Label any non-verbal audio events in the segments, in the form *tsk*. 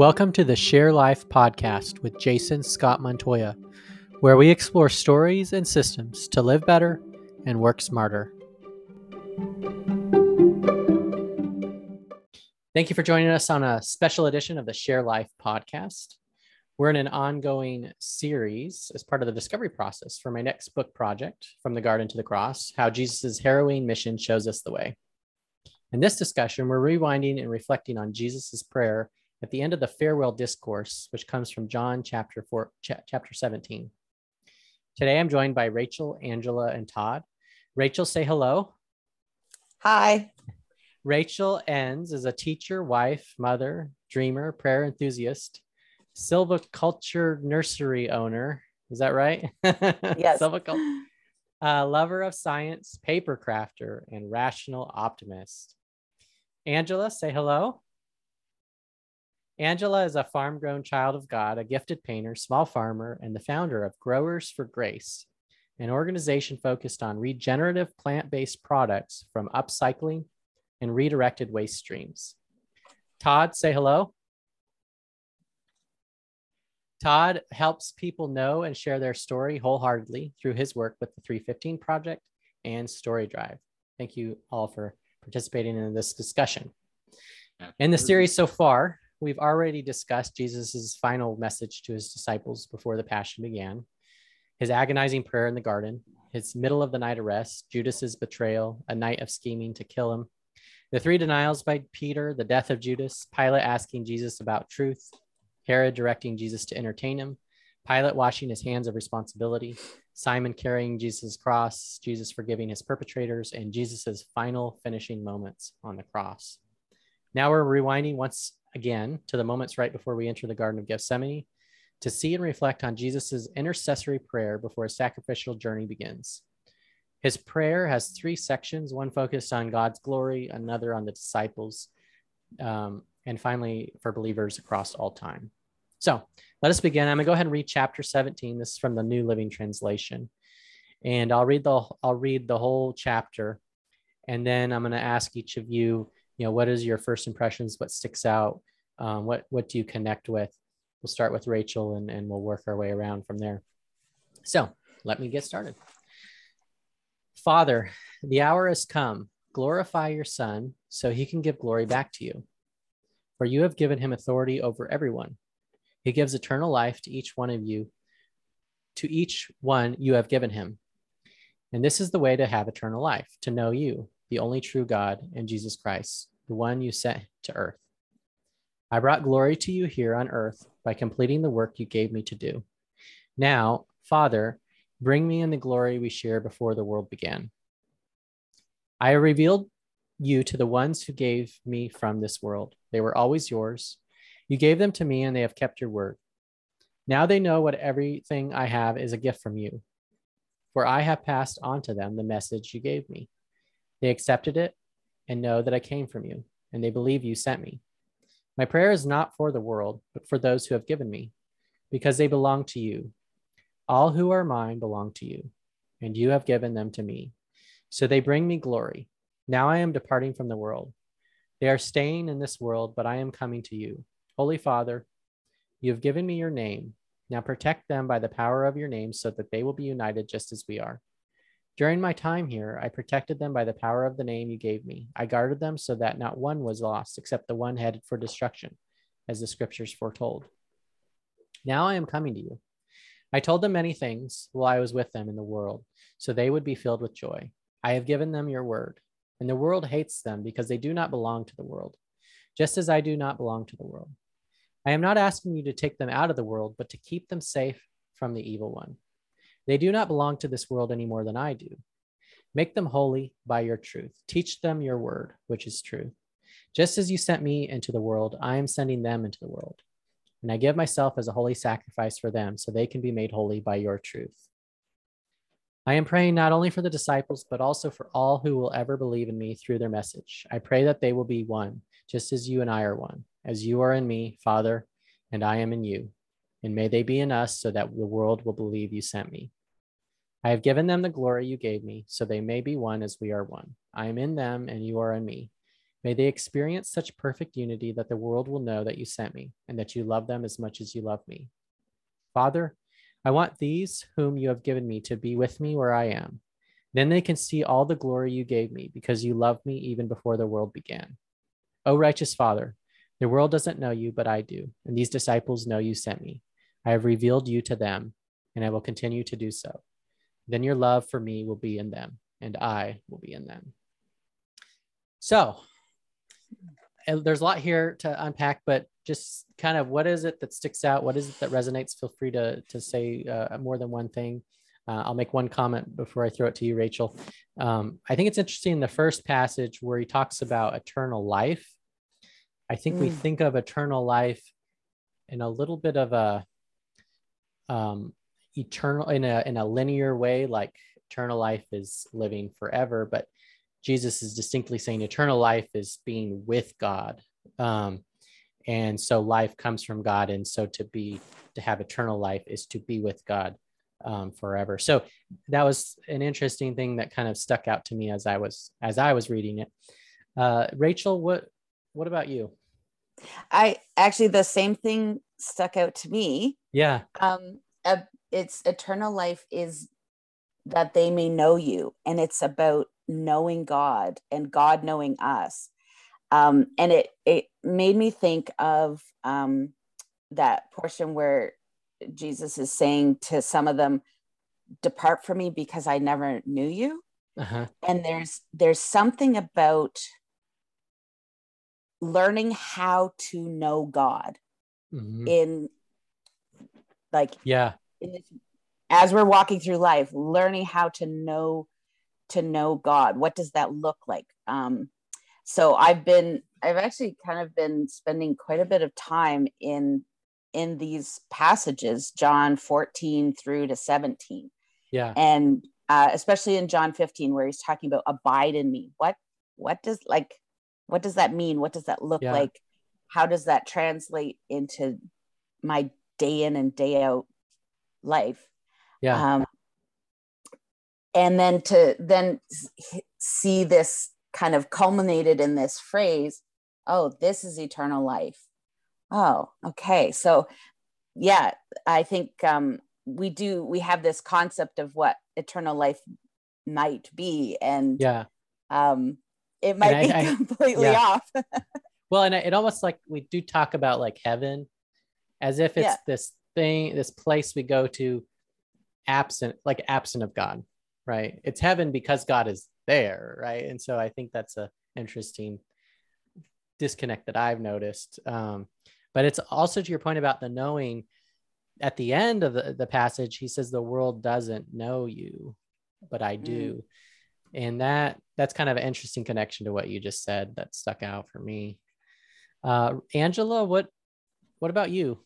Welcome to the Share Life podcast with Jason Scott Montoya, where we explore stories and systems to live better and work smarter. Thank you for joining us on a special edition of the Share Life podcast. We're in an ongoing series as part of the discovery process for my next book project, From the Garden to the Cross How Jesus' Harrowing Mission Shows Us the Way. In this discussion, we're rewinding and reflecting on Jesus' prayer at the end of the farewell discourse, which comes from John chapter 4, ch- chapter 17. Today I'm joined by Rachel, Angela, and Todd. Rachel, say hello. Hi. Rachel Enns is a teacher, wife, mother, dreamer, prayer enthusiast, silviculture nursery owner. Is that right? *laughs* Yes. Silviculture. Uh, lover of science, paper crafter, and rational optimist. Angela, say hello. Angela is a farm grown child of God, a gifted painter, small farmer, and the founder of Growers for Grace, an organization focused on regenerative plant based products from upcycling and redirected waste streams. Todd, say hello. Todd helps people know and share their story wholeheartedly through his work with the 315 Project and Story Drive. Thank you all for participating in this discussion. In the series so far, we've already discussed Jesus' final message to his disciples before the passion began, his agonizing prayer in the garden, his middle of the night arrest, Judas's betrayal, a night of scheming to kill him, the three denials by Peter, the death of Judas, Pilate asking Jesus about truth, Herod directing Jesus to entertain him, Pilate washing his hands of responsibility, Simon carrying Jesus' cross, Jesus forgiving his perpetrators, and Jesus' final finishing moments on the cross. Now we're rewinding once again to the moments right before we enter the Garden of Gethsemane to see and reflect on Jesus' intercessory prayer before his sacrificial journey begins. His prayer has three sections one focused on God's glory, another on the disciples, um, and finally for believers across all time. So let us begin. I'm going to go ahead and read chapter 17. This is from the New Living Translation. And I'll read the I'll read the whole chapter and then I'm going to ask each of you, you know, what is your first impressions, what sticks out, um, what what do you connect with? We'll start with Rachel and, and we'll work our way around from there. So let me get started. Father, the hour has come. Glorify your Son so he can give glory back to you. For you have given him authority over everyone. He gives eternal life to each one of you, to each one you have given him. And this is the way to have eternal life, to know you, the only true God, and Jesus Christ, the one you sent to earth. I brought glory to you here on earth by completing the work you gave me to do. Now, Father, bring me in the glory we shared before the world began. I revealed you to the ones who gave me from this world. They were always yours. You gave them to me, and they have kept your word. Now they know what everything I have is a gift from you, for I have passed on to them the message you gave me. They accepted it and know that I came from you, and they believe you sent me. My prayer is not for the world, but for those who have given me, because they belong to you. All who are mine belong to you, and you have given them to me. So they bring me glory. Now I am departing from the world. They are staying in this world, but I am coming to you. Holy Father, you have given me your name. Now protect them by the power of your name so that they will be united just as we are. During my time here, I protected them by the power of the name you gave me. I guarded them so that not one was lost except the one headed for destruction, as the scriptures foretold. Now I am coming to you. I told them many things while I was with them in the world, so they would be filled with joy. I have given them your word, and the world hates them because they do not belong to the world, just as I do not belong to the world. I am not asking you to take them out of the world, but to keep them safe from the evil one. They do not belong to this world any more than I do. Make them holy by your truth. Teach them your word, which is truth. Just as you sent me into the world, I am sending them into the world. And I give myself as a holy sacrifice for them so they can be made holy by your truth. I am praying not only for the disciples, but also for all who will ever believe in me through their message. I pray that they will be one, just as you and I are one, as you are in me, Father, and I am in you. And may they be in us so that the world will believe you sent me. I have given them the glory you gave me, so they may be one as we are one. I am in them, and you are in me. May they experience such perfect unity that the world will know that you sent me and that you love them as much as you love me. Father, I want these whom you have given me to be with me where I am. Then they can see all the glory you gave me because you loved me even before the world began. O righteous Father, the world doesn't know you, but I do, and these disciples know you sent me. I have revealed you to them, and I will continue to do so. Then your love for me will be in them, and I will be in them. So, there's a lot here to unpack, but just kind of what is it that sticks out? What is it that resonates? Feel free to, to say uh, more than one thing. Uh, I'll make one comment before I throw it to you, Rachel. Um, I think it's interesting in the first passage where he talks about eternal life. I think mm. we think of eternal life in a little bit of a um, eternal in a in a linear way, like eternal life is living forever, but Jesus is distinctly saying eternal life is being with God. Um, and so life comes from God. And so to be, to have eternal life is to be with God um, forever. So that was an interesting thing that kind of stuck out to me as I was, as I was reading it. Uh, Rachel, what, what about you? I actually, the same thing stuck out to me. Yeah. Um, it's eternal life is that they may know you. And it's about knowing God and God knowing us. Um, and it it made me think of um, that portion where Jesus is saying to some of them, "Depart from me, because I never knew you." Uh-huh. And there's there's something about learning how to know God mm-hmm. in like yeah this, as we're walking through life, learning how to know to know God? What does that look like? Um, so I've been, I've actually kind of been spending quite a bit of time in in these passages, John 14 through to 17. Yeah. And uh, especially in John 15, where he's talking about abide in me. What what does like what does that mean? What does that look yeah. like? How does that translate into my day in and day out life? Yeah. Um, and then to then see this kind of culminated in this phrase oh this is eternal life oh okay so yeah i think um we do we have this concept of what eternal life might be and yeah um it might I, be I, *laughs* completely yeah. off *laughs* well and it almost like we do talk about like heaven as if it's yeah. this thing this place we go to absent like absent of god right? It's heaven because God is there, right? And so I think that's a interesting disconnect that I've noticed. Um, but it's also to your point about the knowing. At the end of the, the passage, he says, "The world doesn't know you, but I do." Mm. And that that's kind of an interesting connection to what you just said that stuck out for me. Uh, Angela, what what about you?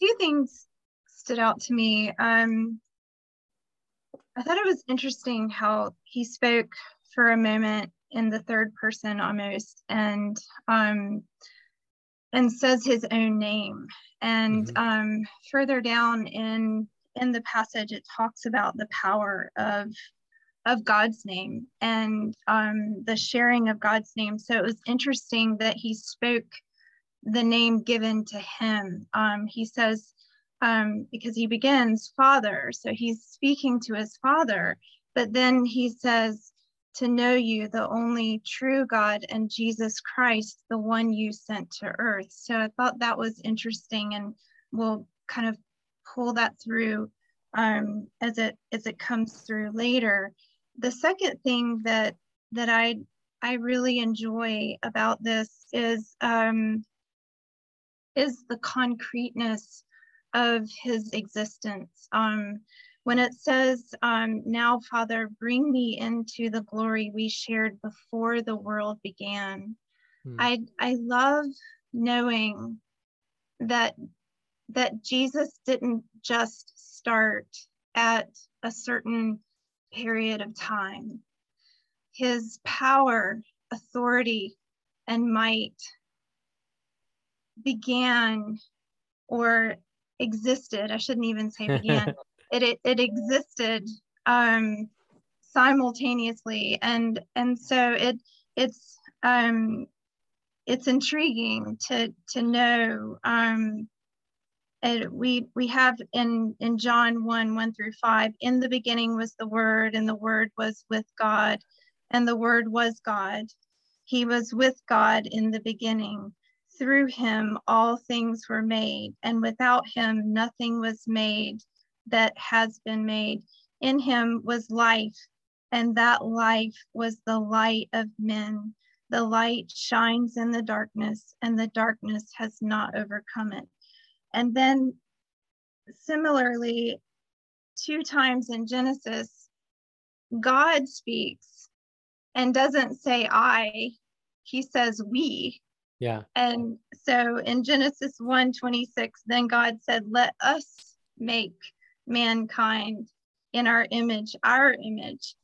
Two things stood out to me. Um, I thought it was interesting how he spoke for a moment in the third person almost and um and says his own name and mm-hmm. um further down in in the passage it talks about the power of of God's name and um the sharing of God's name so it was interesting that he spoke the name given to him. Um he says um, because he begins father. So he's speaking to his father but then he says to know you the only true god and jesus christ the one you sent to earth. So i thought that was interesting and we'll kind of pull that through um, as it as it comes through later. The second thing that that i i really enjoy about this is um, is the concreteness of his existence. Um, when it says, um, Now, Father, bring me into the glory we shared before the world began. Hmm. I, I love knowing that that Jesus didn't just start at a certain period of time. His power, authority, and might began or existed. I shouldn't even say *laughs* began. it, it, it existed um, simultaneously and and so it it's um it's intriguing to to know um and we we have in in john 1 1 through 5 in the beginning was the word and the word was with god and the word was god he was with god in the beginning through him all things were made and without him nothing was made that has been made. In him was life and that life was the light of men. The light shines in the darkness and the darkness has not overcome it. And then similarly, two times in Genesis, God speaks and doesn't say I, he says we. Yeah. And so in Genesis 1 26, then God said, Let us make mankind in our image, our image.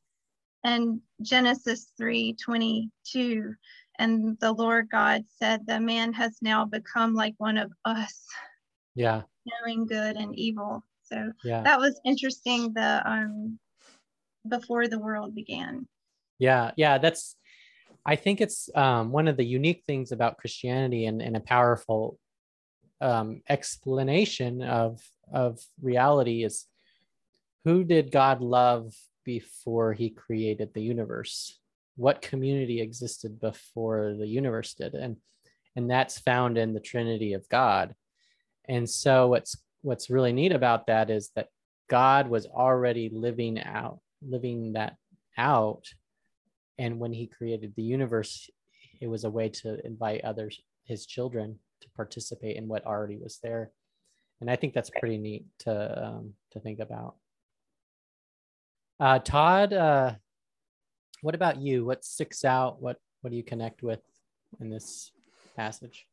And Genesis 3 22, and the Lord God said, The man has now become like one of us yeah knowing good and evil so yeah that was interesting the um before the world began yeah yeah that's i think it's um, one of the unique things about christianity and, and a powerful um, explanation of of reality is who did god love before he created the universe? What community existed before the universe did? And and that's found in the trinity of god. And so what's what's really neat about that is that God was already living out living that out and when he created the universe it was a way to invite others his children to participate in what already was there. And i think that's pretty neat to um, to think about. Uh, todd uh, what about you? What sticks out? What what do you connect with in this passage?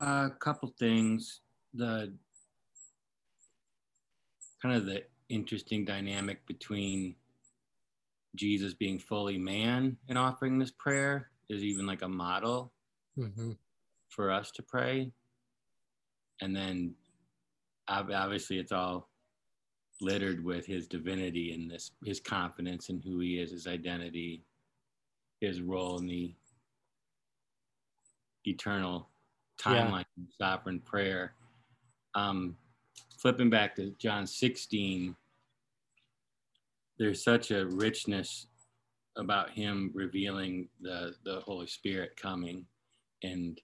A couple things. The kind of the interesting dynamic between Jesus being fully man and offering this prayer is even like a model mm-hmm. for us to pray. And then obviously it's all littered with his divinity and this his confidence in who he is, his identity, his role in the eternal timeline yeah. sovereign prayer um, flipping back to John 16, there's such a richness about him revealing the, the Holy Spirit coming and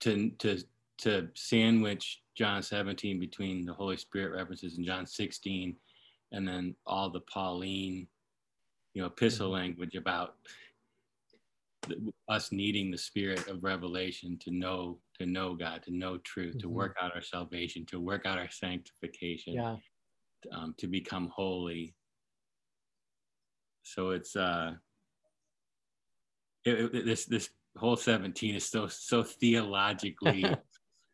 to, to, to sandwich John 17 between the Holy Spirit references in John 16 and then all the Pauline, you know, epistle mm-hmm. language about us needing the spirit of revelation to know to know god to know truth mm-hmm. to work out our salvation to work out our sanctification yeah um, to become holy so it's uh it, it, this this whole 17 is so so theologically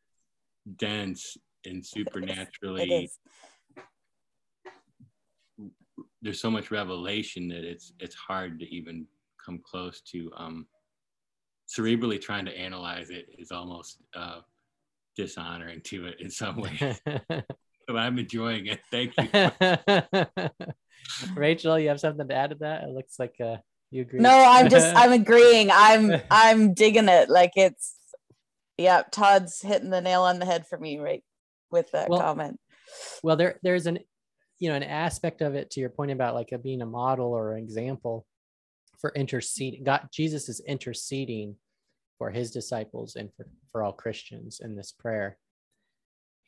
*laughs* dense and supernaturally there's so much revelation that it's it's hard to even come close to um, cerebrally trying to analyze it is almost uh, dishonoring to it in some ways. *laughs* but I'm enjoying it. Thank you. *laughs* Rachel, you have something to add to that? It looks like uh, you agree. No, I'm just *laughs* I'm agreeing. I'm *laughs* I'm digging it. Like it's yeah, Todd's hitting the nail on the head for me right with that well, comment. Well, there there's an you know an aspect of it to your point about like a, being a model or an example for interceding. God, Jesus is interceding for his disciples and for, for all Christians in this prayer.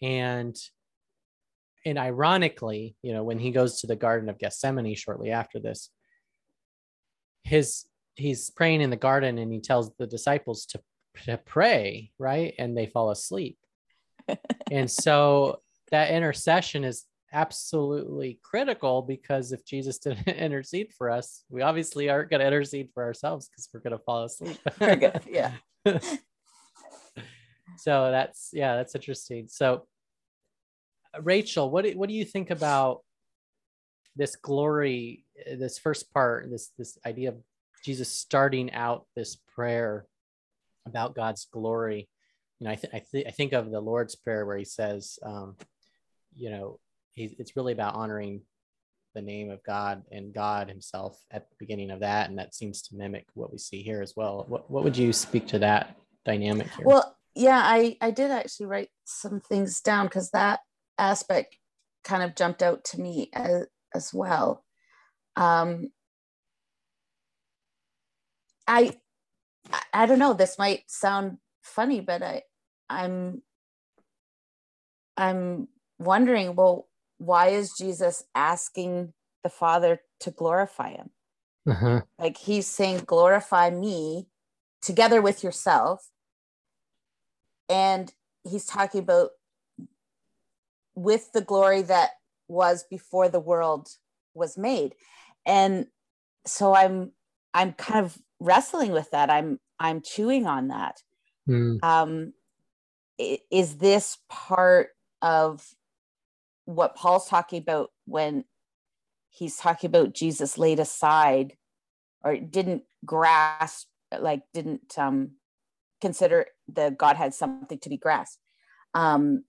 And and ironically, you know, when he goes to the Garden of Gethsemane shortly after this, his he's praying in the garden and he tells the disciples to, to pray, right? And they fall asleep. *laughs* and so that intercession is absolutely critical because if Jesus *laughs* didn't intercede for us, we obviously aren't going to intercede for ourselves because we're going to fall asleep. *laughs* yeah. so that's yeah, that's interesting. So Rachel, what do, what do you think about this glory, this first part, this this idea of Jesus starting out this prayer about God's glory? You know, I, th- I, th- I think of the Lord's Prayer where he says, um, you know, he's, it's really about honoring the name of God and God himself at the beginning of that. And that seems to mimic what we see here as well. What, what would you speak to that dynamic here? Well, yeah, I, I did actually write some things down because that aspect kind of jumped out to me as, as well. Um, I, I don't know, this might sound funny, but I, I'm, I'm wondering, well, why is Jesus asking the Father to glorify him? Uh-huh. Like he's saying, glorify me together with yourself. And he's talking about with the glory that was before the world was made. And so I'm I'm kind of wrestling with that. I'm I'm chewing on that. Mm. Um, is this part of what Paul's talking about when he's talking about Jesus laid aside or didn't grasp, like didn't um, consider the Godhead something to be grasped. Um,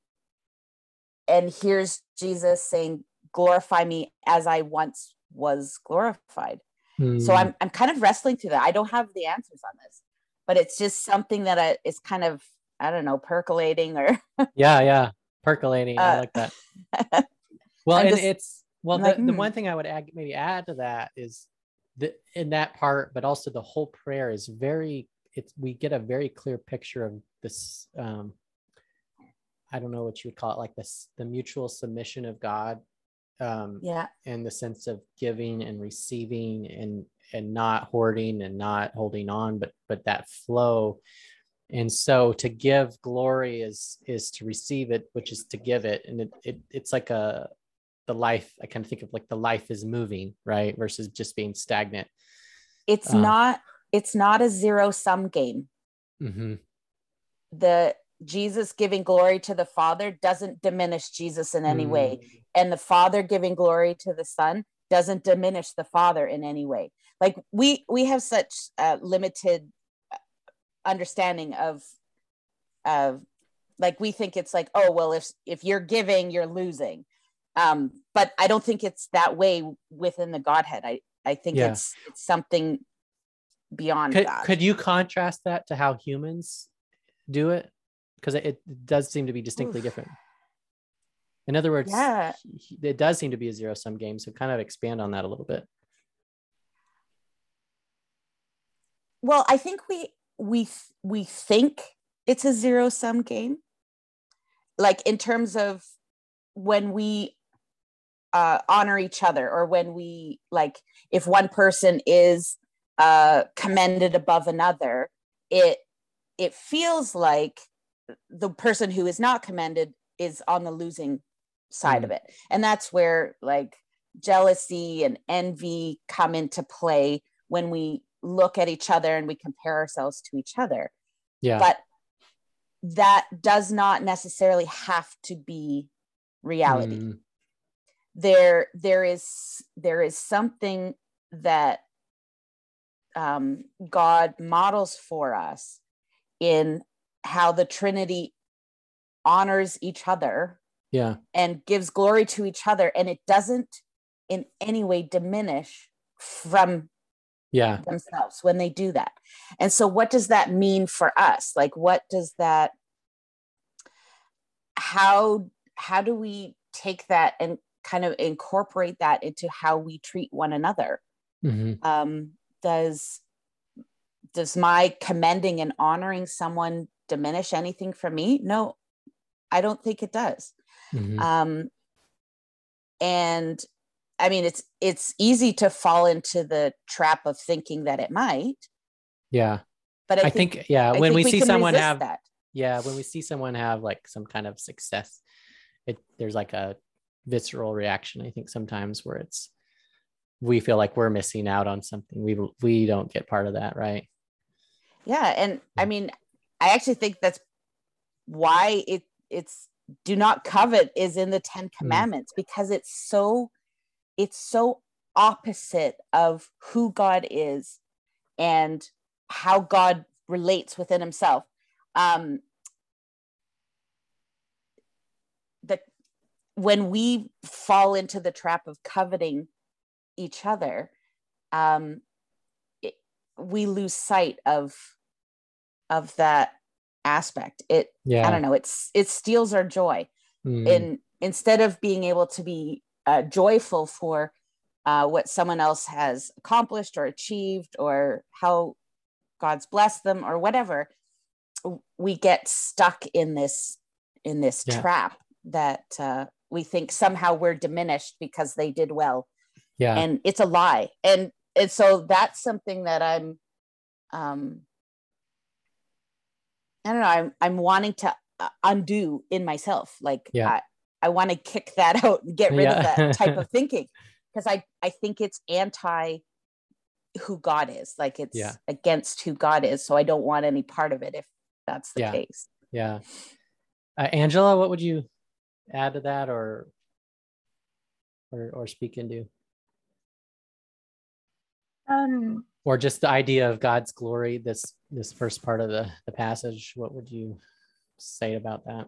and here's Jesus saying, glorify me as I once was glorified. Mm. So hmm. I'm, I'm kind of wrestling through that. I don't have the answers on this, but it's just something that I, is kind of, I don't know, percolating or. *laughs* yeah, yeah percolating. Uh, I like that. *laughs* well, and just, it's well, the, like, hmm. the one thing I would add, maybe add to that is that in that part, but also the whole prayer is very. It's we get a very clear picture of this. Um, I don't know what you would call it, like this the mutual submission of God. Um, yeah. In the sense of giving and receiving and and not hoarding and not holding on, but but that flow and so to give glory is is to receive it which is to give it and it, it it's like a the life i kind of think of like the life is moving right versus just being stagnant it's uh, not it's not a zero sum game mm-hmm. the jesus giving glory to the father doesn't diminish jesus in any mm. way and the father giving glory to the son doesn't diminish the father in any way. Like we we have such uh, limited understanding of of like we think it's like oh well if if you're giving you're losing. Um but i don't think it's that way within the godhead. I i think yeah. it's it's something beyond could, that. could you contrast that to how humans do it because it, it, does seem to be distinctly Oof. different in other words yeah. it does seem to be a zero sum game so kind of expand on that a little bit well i think we we we think it's a zero sum game like in terms of when we uh, honor each other or when we like if one person is uh, commended above another it it feels like the person who is not commended is on the losing side mm. of it and that's where like jealousy and envy come into play when we look at each other and we compare ourselves to each other. Yeah. But that does not necessarily have to be reality. Mm. There, there is there is something that um, God models for us in how the Trinity honors each other yeah. and gives glory to each other and it doesn't in any way diminish from yeah. themselves when they do that. And so what does that mean for us? Like what does that how how do we take that and kind of incorporate that into how we treat one another? Mm-hmm. um, does does my commending and honoring someone diminish anything from me no i don't think it does mm-hmm. um, and I mean, it's it's easy to fall into the trap of thinking that it might. Yeah. But I, I think, think, yeah, I when we, we see someone have that. yeah, when we see someone have like some kind of success, it there's like a visceral reaction. I think sometimes where it's we feel like we're missing out on something. We we don't get part of that, right? Yeah, and I mean, I actually think that's why it it's do not covet is in the 10 mm. commandments mm. because it's so it's so opposite of who God is and how God relates within himself. Um, the when we fall into the trap of coveting each other, um, it, we lose sight of of that aspect. It yeah. I don't know. It's it steals our joy, mm. and instead of being able to be uh, joyful for uh, what someone else has accomplished or achieved or how God's blessed them or whatever, we get stuck in this in this yeah. trap that uh, we think somehow we're diminished because they did well. Yeah, and it's a lie. And and so that's something that I'm, um, I don't know. I'm I'm wanting to uh, undo in myself. Like, yeah. I, I want to kick that out and get rid yeah. of that type of *laughs* thinking because I I think it's anti who God is. Like it's yeah. against who God is. So I don't want any part of it if that's the yeah. case. Yeah. Uh, Angela, what would you add to that or or or speak into? Um or just the idea of God's glory, this this first part of the, the passage, what would you say about that?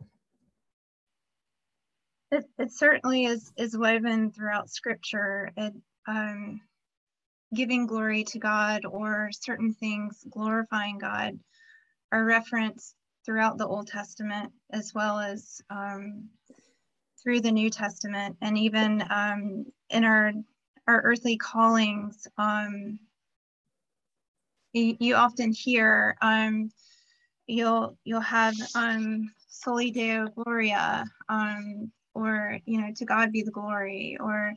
It, it certainly is is woven throughout scripture. It um giving glory to God or certain things glorifying God are referenced throughout the Old Testament as well as um, through the New Testament and even um, in our our earthly callings. Um, you, you, often hear um, you'll you'll have um, Soli Deo Gloria um, or you know to God be the glory or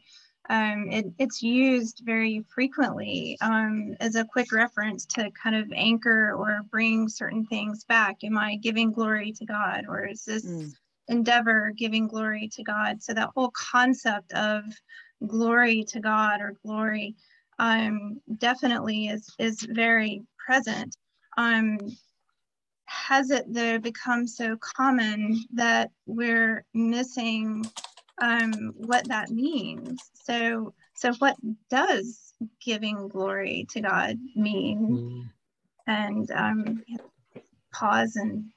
um, it, it's used very frequently um, as a quick reference to kind of anchor or bring certain things back. Am I giving glory to God, or is this mm. endeavor giving glory to God? So that whole concept of glory to God or glory um, definitely is is very present. Um, has it though become so common that we're missing um, what that means. So, so what does giving glory to God mean? Mm. And um, pause and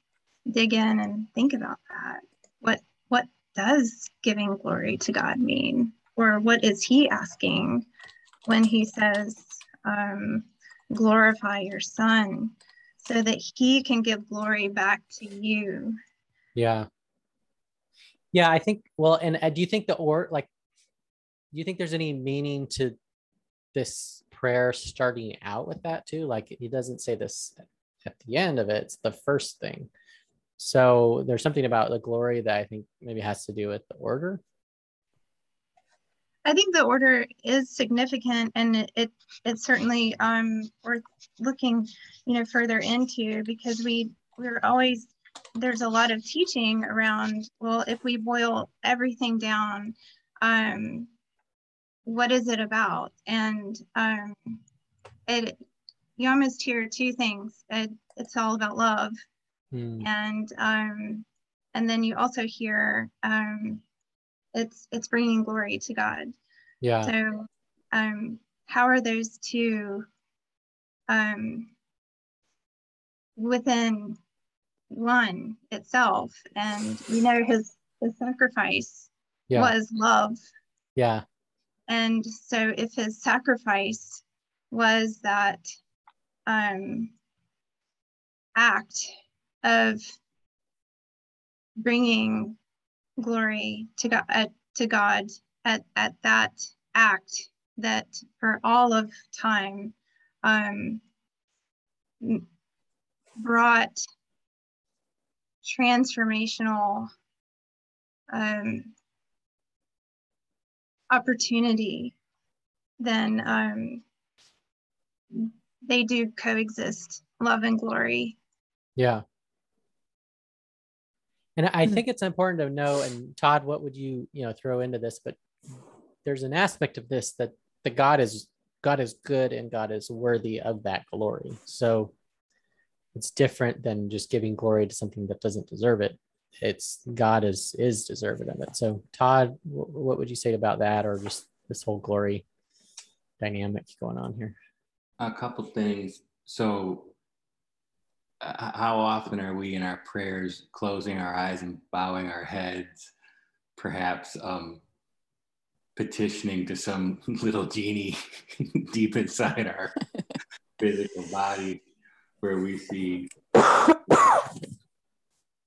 dig in and think about that. What what does giving glory to God mean, or what is He asking when He says, um, "Glorify your Son," so that He can give glory back to you? Yeah. Yeah, I think. Well, and uh, do you think the or like, do you think there's any meaning to this prayer starting out with that too? Like, he doesn't say this at the end of it; it's the first thing. So there's something about the glory that I think maybe has to do with the order. I think the order is significant, and it, it it's certainly um worth looking, you know, further into because we we're always there's a lot of teaching around well if we boil everything down um, what is it about and um, it you almost hear two things it, it's all about love mm. and um, and then you also hear um, it's it's bringing glory to god. Yeah. So um, how are those two um, within one itself? And we know his his sacrifice yeah. was love. Yeah. And so if his sacrifice was that um act of bringing glory to god uh, to god at at that act that for all of time um brought transformational um, opportunity, then um, they do coexist, love and glory. Yeah. And I hmm. think it's important to know, and Todd, what would you, you know, throw into this? But there's an aspect of this that the God is God is good and God is worthy of that glory. So it's different than just giving glory to something that doesn't deserve it it's god is is deserving of it so todd what would you say about that or just this whole glory dynamic going on here a couple things so how often are we in our prayers closing our eyes and bowing our heads perhaps um, petitioning to some *laughs* little genie *laughs* deep inside our *laughs* physical body where we see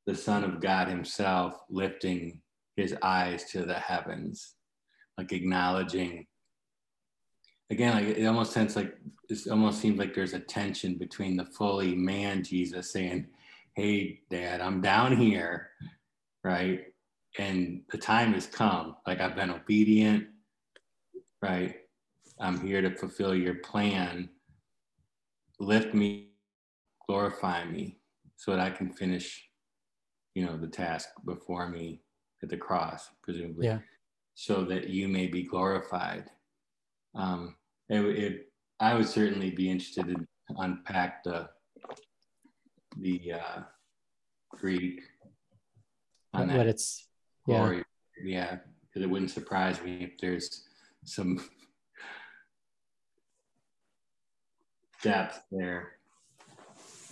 the Son of God Himself lifting His eyes to the heavens, like acknowledging. Again, like it almost sense like it almost seems like there's a tension between the fully man Jesus saying, "Hey, Dad, I'm down here," right, and the time has come. Like I've been obedient, right? I'm here to fulfill your plan. Lift me, glorify me, so that I can finish you know the task before me at the cross presumably yeah so that you may be glorified um it, it i would certainly be interested to unpack the the uh greek on what it's yeah yeah because it wouldn't surprise me if there's some depth there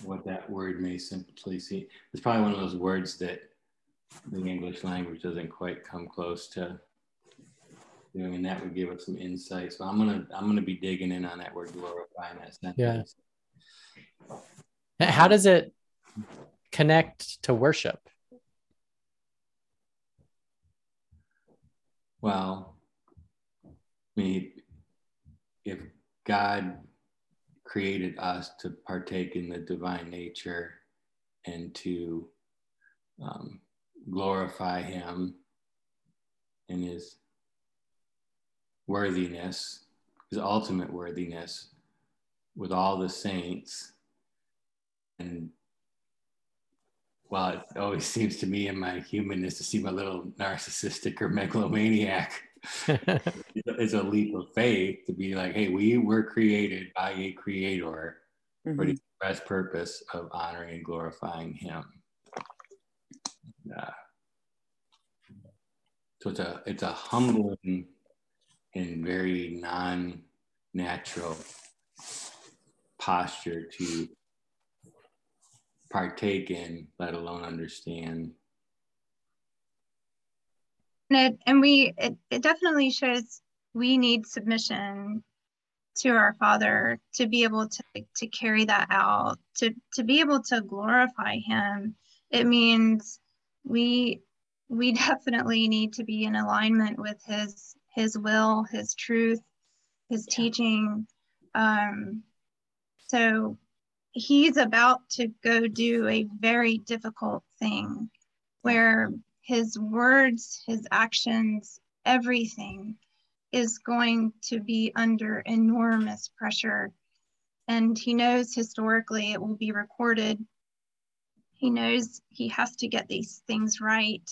what that word may simply see. It's probably one of those words that the English language doesn't quite come close to doing, and that would give us some insight. So I'm gonna I'm gonna be digging in on that word glorify in that sentence. Yeah. How does it connect to worship? Well, I mean, if God created us to partake in the divine nature and to um, glorify him in his worthiness, his ultimate worthiness with all the saints. And while it always *laughs* seems to me in my humanness to seem a little narcissistic or megalomaniac, *laughs* it's a leap of faith to be like, hey, we were created by a creator mm-hmm. for the express purpose of honoring and glorifying him. Uh, so it's a it's a humbling and very non-natural posture to partake in, let alone understand. And it, and we it, it definitely shows we need submission to our father to be able to to carry that out to to be able to glorify him. It means we we *laughs* definitely need to be in alignment with his his will his truth his yeah. teaching um so he's about to go do a very difficult thing where his words, his actions, everything is going to be under enormous pressure. And he knows historically it will be recorded. He knows he has to get these things right.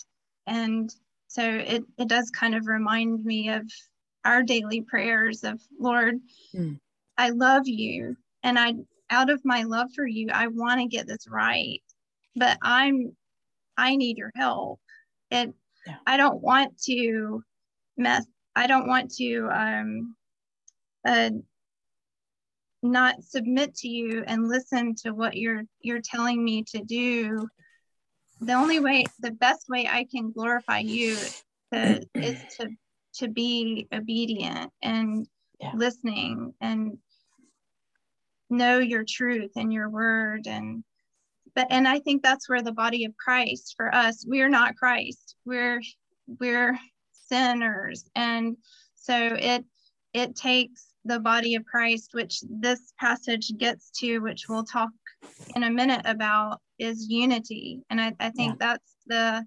And so it, it does kind of remind me of our daily prayers of Lord, mm. I love you. And I out of my love for you, I want to get this right. But I'm I need your help And yeah. i don't want to mess i don't want to um uh, not submit to you and listen to what you're you're telling me to do the only way the best way i can glorify you to, *clears throat* is to to be obedient and yeah. listening and know your truth and your word and but and i think that's where the body of christ for us we're not christ we're we're sinners and so it it takes the body of christ which this passage gets to which we'll talk in a minute about is unity and i, I think yeah. that's the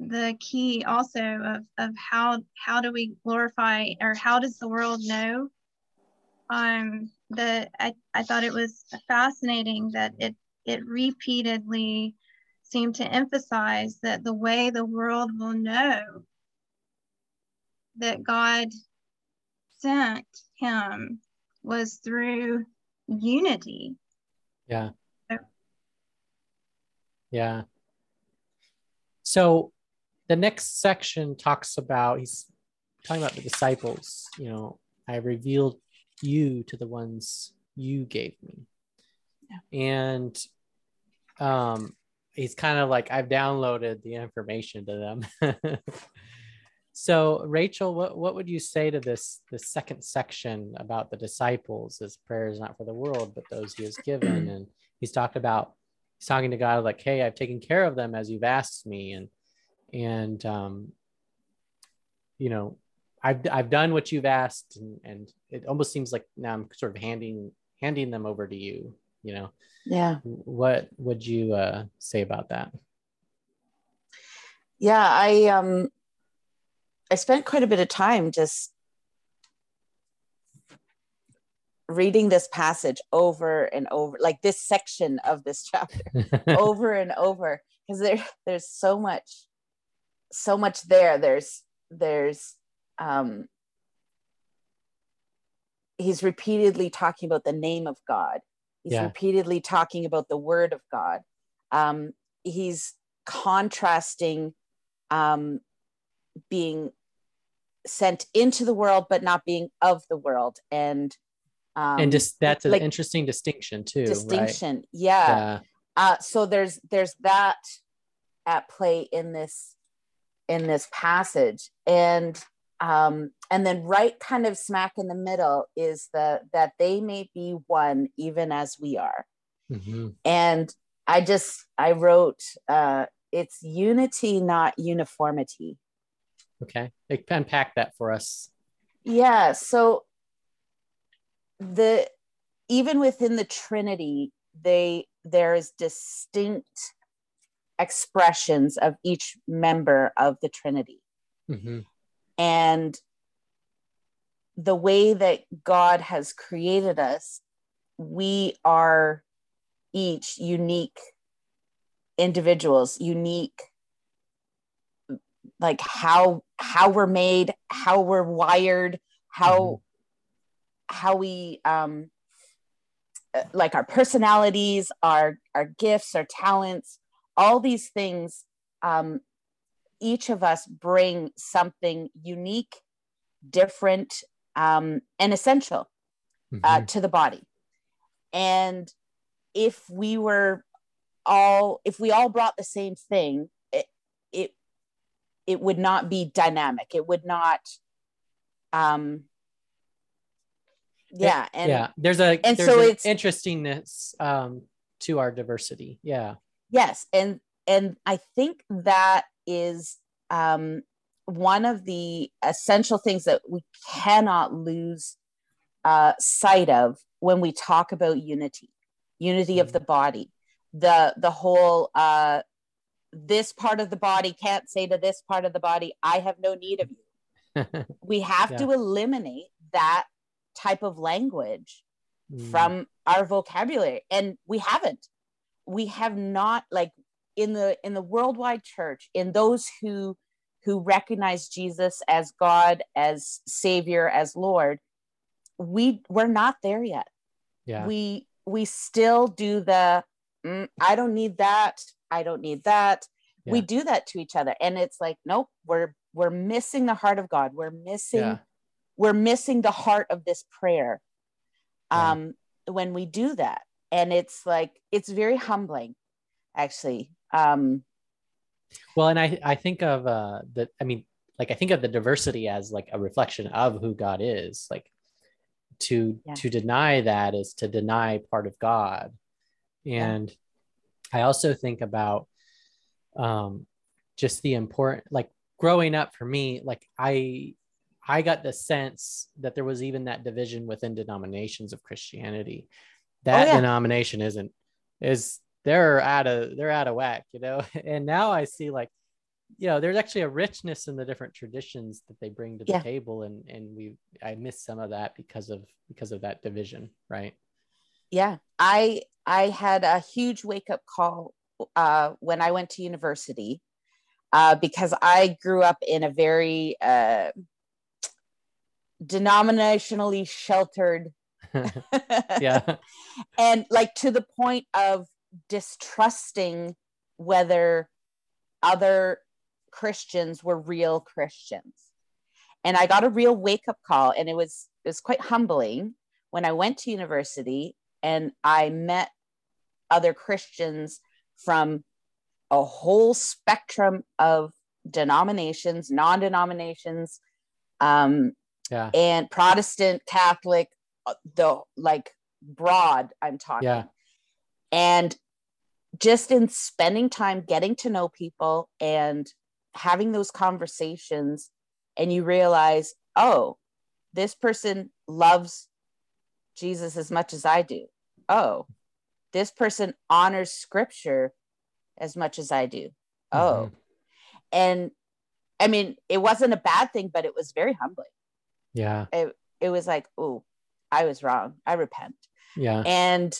the key also of, of how how do we glorify or how does the world know um that I, I thought it was fascinating that it it repeatedly seemed to emphasize that the way the world will know that God sent him was through unity. Yeah. Yeah. So the next section talks about, he's talking about the disciples, you know, I revealed you to the ones you gave me and um he's kind of like i've downloaded the information to them *laughs* so Rachel, what, what would you say to this this second section about the disciples? His prayer is not for the world, but those he has given. and he's talked about he's talking to God like, hey, I've taken care of them as you've asked me. And and um, you know, I've I've done what you've asked, and, and it almost seems like now I'm sort of handing handing them over to you. You know, yeah. What would you uh, say about that? Yeah, I um, I spent quite a bit of time just reading this passage over and over, like this section of this *laughs* chapter, *laughs* over and over, because there there's so much, so much there. There's there's um, he's repeatedly talking about the name of God. He's yeah. repeatedly talking about the word of God. Um, he's contrasting um, being sent into the world, but not being of the world. And um, and just that's an interesting distinction too. Distinction, right? yeah. yeah. Uh, so there's there's that at play in this in this passage, and um, and then right kind of smack in the middle is the that they may be one even as we are mm-hmm. and i just i wrote uh, it's unity not uniformity okay. Unpack that for us. Yeah. So the even within the trinity they there's distinct expressions of each member of the trinity. Mm-hmm. And the way that God has created us, we are each unique individuals, unique like how how we're made, how we're wired, how mm-hmm. how we um like our personalities, our our gifts, our talents, all these things um each of us bring something unique, different, um, and essential uh, mm-hmm. uh, to the body. And if we were all, if we all brought the same thing, it would not be dynamic. It would not, um, yeah. And yeah, there's a, and there's so it's interestingness, um, to our diversity. Yeah. Yes. And, and I think that is um, one of the essential things that we cannot lose uh, sight of when we talk about unity, unity of mm-hmm. the body, the the whole uh, this part of the body can't say to this part of the body, "I have no need of you." *laughs* we have yeah. to eliminate that type of language mm. from our vocabulary, and we haven't. We have not like in the in the worldwide church in those who who recognize jesus as god as savior as lord we we're not there yet yeah we we still do the mm, i don't need that i don't need that yeah. we do that to each other and it's like nope we're we're missing the heart of god we're missing yeah. we're missing the heart of this prayer um yeah. when we do that and it's like it's very humbling actually um well and i i think of uh the i mean like i think of the diversity as like a reflection of who god is like to yeah. to deny that is to deny part of god and. I also think about um just the important like growing up for me like i i got the sense that there was even that division within denominations of christianity that oh, yeah. denomination isn't is they're out of they're out of whack you know *laughs* and now i see like you know there's actually a richness in the different traditions that they bring to the yeah. table and and we i miss some of that because of because of that division right yeah i i had a huge wake up call uh, when i went to university uh, because i grew up in a very uh, denominationally sheltered *laughs* yeah *laughs* and like to the point of distrusting whether other Christians were real Christians. And I got a real wake up call, and it was it was quite humbling when I went to university and I met other Christians from a whole spectrum of denominations, non-denominations, um, yeah, and Protestant, Catholic, uh, the like broad. I'm talking. Yeah. And just in spending time getting to know people and having those conversations, and you realize, oh, this person loves Jesus as much as I do. Oh, this person honors scripture as much as I do. Oh, mm-hmm. and I mean, it wasn't a bad thing, but it was very humbling. Yeah. It, it was like, oh, I was wrong. I repent. Yeah. And,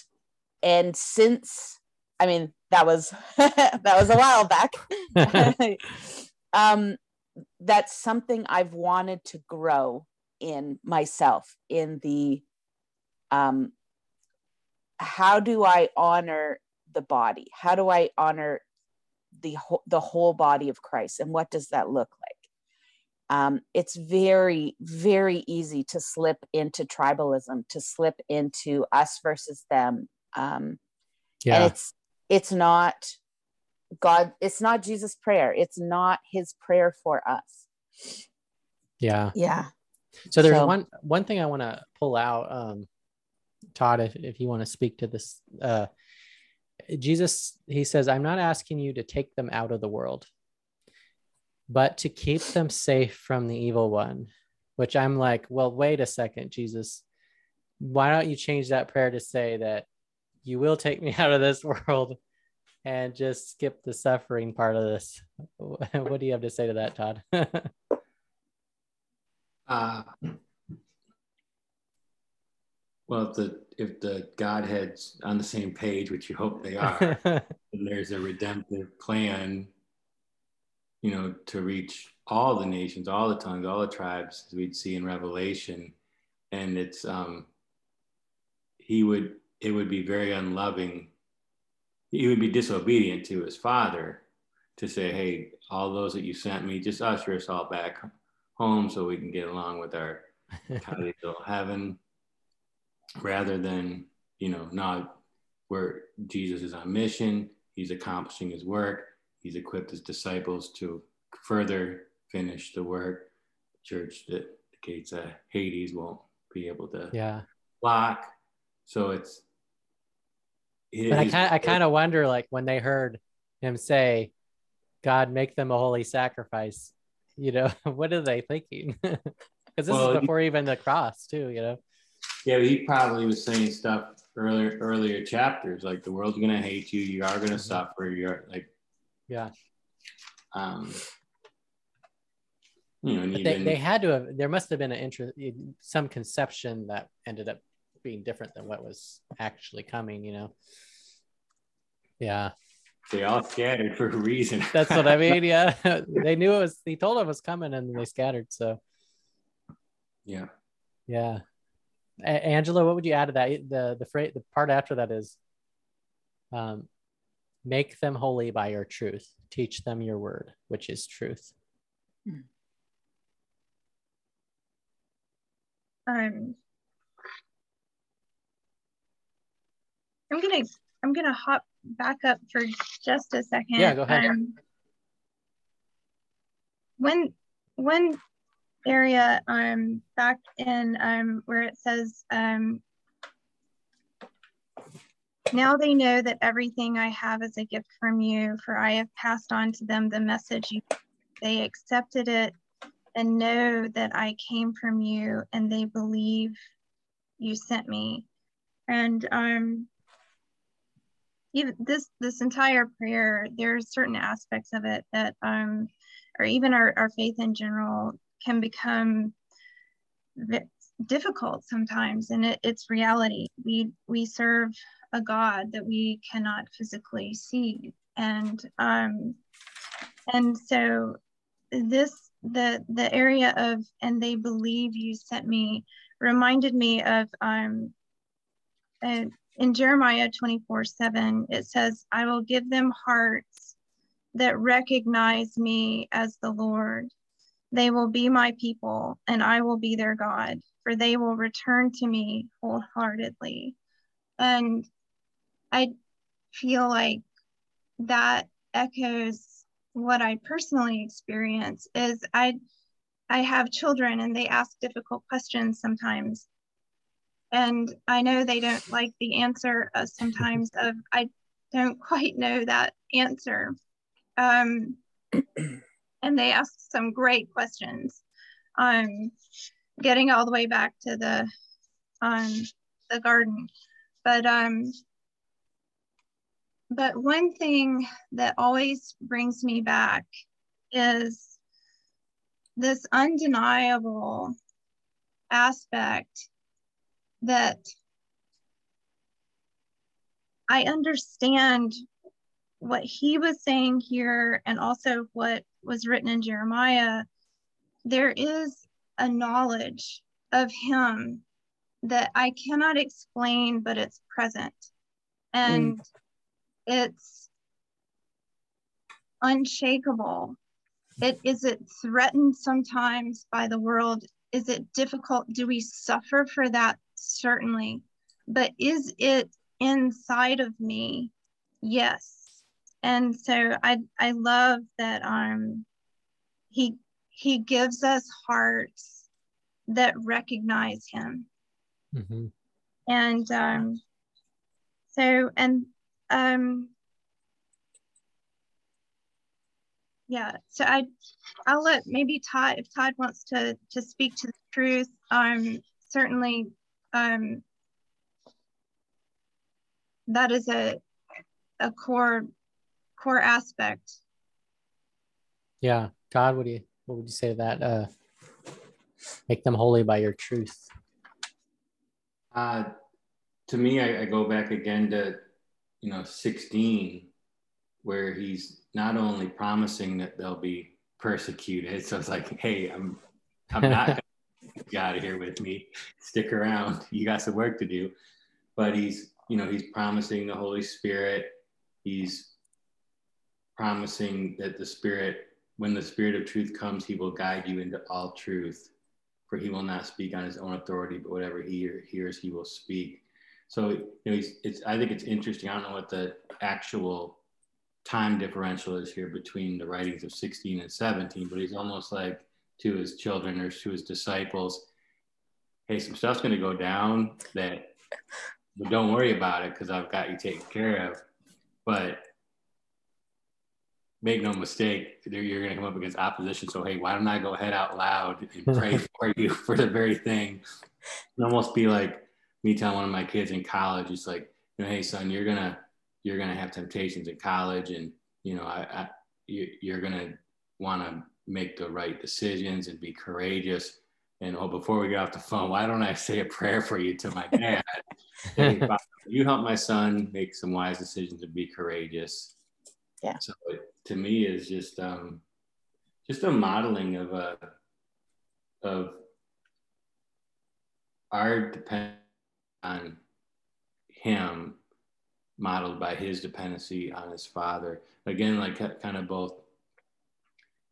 and since, I mean, that was, *laughs* that was a while back. *laughs* *laughs* um, that's something I've wanted to grow in myself in the, um, how do I honor the body? How do I honor the whole, the whole body of Christ? And what does that look like? Um, it's very, very easy to slip into tribalism, to slip into us versus them. Um, yeah. And it's it's not God. It's not Jesus' prayer. It's not His prayer for us. Yeah. Yeah. So there's so, one one thing I want to pull out. Um, Todd, if, if you want to speak to this, uh, Jesus, he says, I'm not asking you to take them out of the world, but to keep them safe from the evil one. Which I'm like, well, wait a second, Jesus. Why don't you change that prayer to say that you will take me *laughs* out of this world and just skip the suffering part of this? *laughs* what do you have to say to that, Todd? *laughs* uh, well, if the if the Godhead's on the same page, which you hope they are, *laughs* and there's a redemptive plan, you know, to reach all the nations, all the tongues, all the tribes, as we'd see in Revelation, and it's um, he would it would be very unloving. He would be disobedient to his father to say, "Hey, all those that you sent me, just usher us all back home so we can get along with our *laughs* little heaven." Rather than, you know, not where Jesus is on mission, he's accomplishing his work, he's equipped his disciples to further finish the work. church that the gates of Hades won't be able to yeah. lock. So it's but I kind I kind of wonder like when they heard him say, God make them a holy sacrifice, you know, *laughs* what are they thinking? *laughs* Because this well, is before even the cross, too, you know. Yeah, he probably was saying stuff earlier earlier chapters like the world's gonna hate you, you are gonna mm-hmm. suffer, you're like yeah. Um you know, they, they had to have there must have been an interest some conception that ended up being different than what was actually coming, you know. Yeah. They all scattered for a reason. *laughs* That's what I mean. Yeah. *laughs* they knew it was he told them it was coming and they scattered. So yeah. Yeah. Angela, what would you add to that? The the phrase, the part after that is, um, make them holy by your truth. Teach them your word, which is truth. Um, I'm gonna I'm gonna hop back up for just a second. Yeah, go ahead. Um, when when area um, back in um, where it says, um, now they know that everything I have is a gift from you, for I have passed on to them the message you, they accepted it and know that I came from you and they believe you sent me. And um, even this this entire prayer, there's certain aspects of it that um, or even our, our faith in general can become difficult sometimes and it, it's reality. We we serve a god that we cannot physically see and um and so this the the area of and they believe you sent me reminded me of um uh, in jeremiah 24 7 it says i will give them hearts that recognize me as the lord they will be my people, and I will be their God, for they will return to me wholeheartedly. And I feel like that echoes what I personally experience is I I have children and they ask difficult questions sometimes. And I know they don't like the answer uh, sometimes of I don't quite know that answer. Um, *clears throat* and they ask some great questions. Um, getting all the way back to the um, the garden, but um, but one thing that always brings me back is this undeniable aspect that I understand what he was saying here and also what was written in Jeremiah. There is a knowledge of him that I cannot explain, but it's present. And mm. it's unshakable. It is it threatened sometimes by the world? Is it difficult? Do we suffer for that? Certainly. But is it inside of me yes and so i i love that um he he gives us hearts that recognize him mm-hmm. and um so and um yeah so i i'll let maybe todd if todd wants to to speak to the truth um certainly um that is a a core core aspect. Yeah Todd what do you what would you say to that? Uh make them holy by your truth. Uh to me I, I go back again to you know 16 where he's not only promising that they'll be persecuted so it's like hey i'm i'm not *laughs* get out of here with me. Stick around. You got some work to do. But he's you know, he's promising the Holy Spirit. He's promising that the Spirit, when the Spirit of truth comes, he will guide you into all truth. For he will not speak on his own authority, but whatever he hears, he will speak. So, you know, he's, it's, I think it's interesting. I don't know what the actual time differential is here between the writings of 16 and 17, but he's almost like to his children or to his disciples, hey, some stuff's going to go down that but don't worry about it because I've got you taken care of. But make no mistake, you're going to come up against opposition. So, hey, why don't I go head out loud and *laughs* pray for you for the very thing? And almost be like me telling one of my kids in college, it's like, you know, hey, son, you're gonna you're gonna have temptations in college, and you know, I, I you, you're gonna want to make the right decisions and be courageous. And oh, before we get off the phone, why don't I say a prayer for you to my *laughs* dad? you help my son make some wise decisions and be courageous. Yeah. So it, to me is just um, just a modeling of a of our depend on him modeled by his dependency on his father. Again like kind of both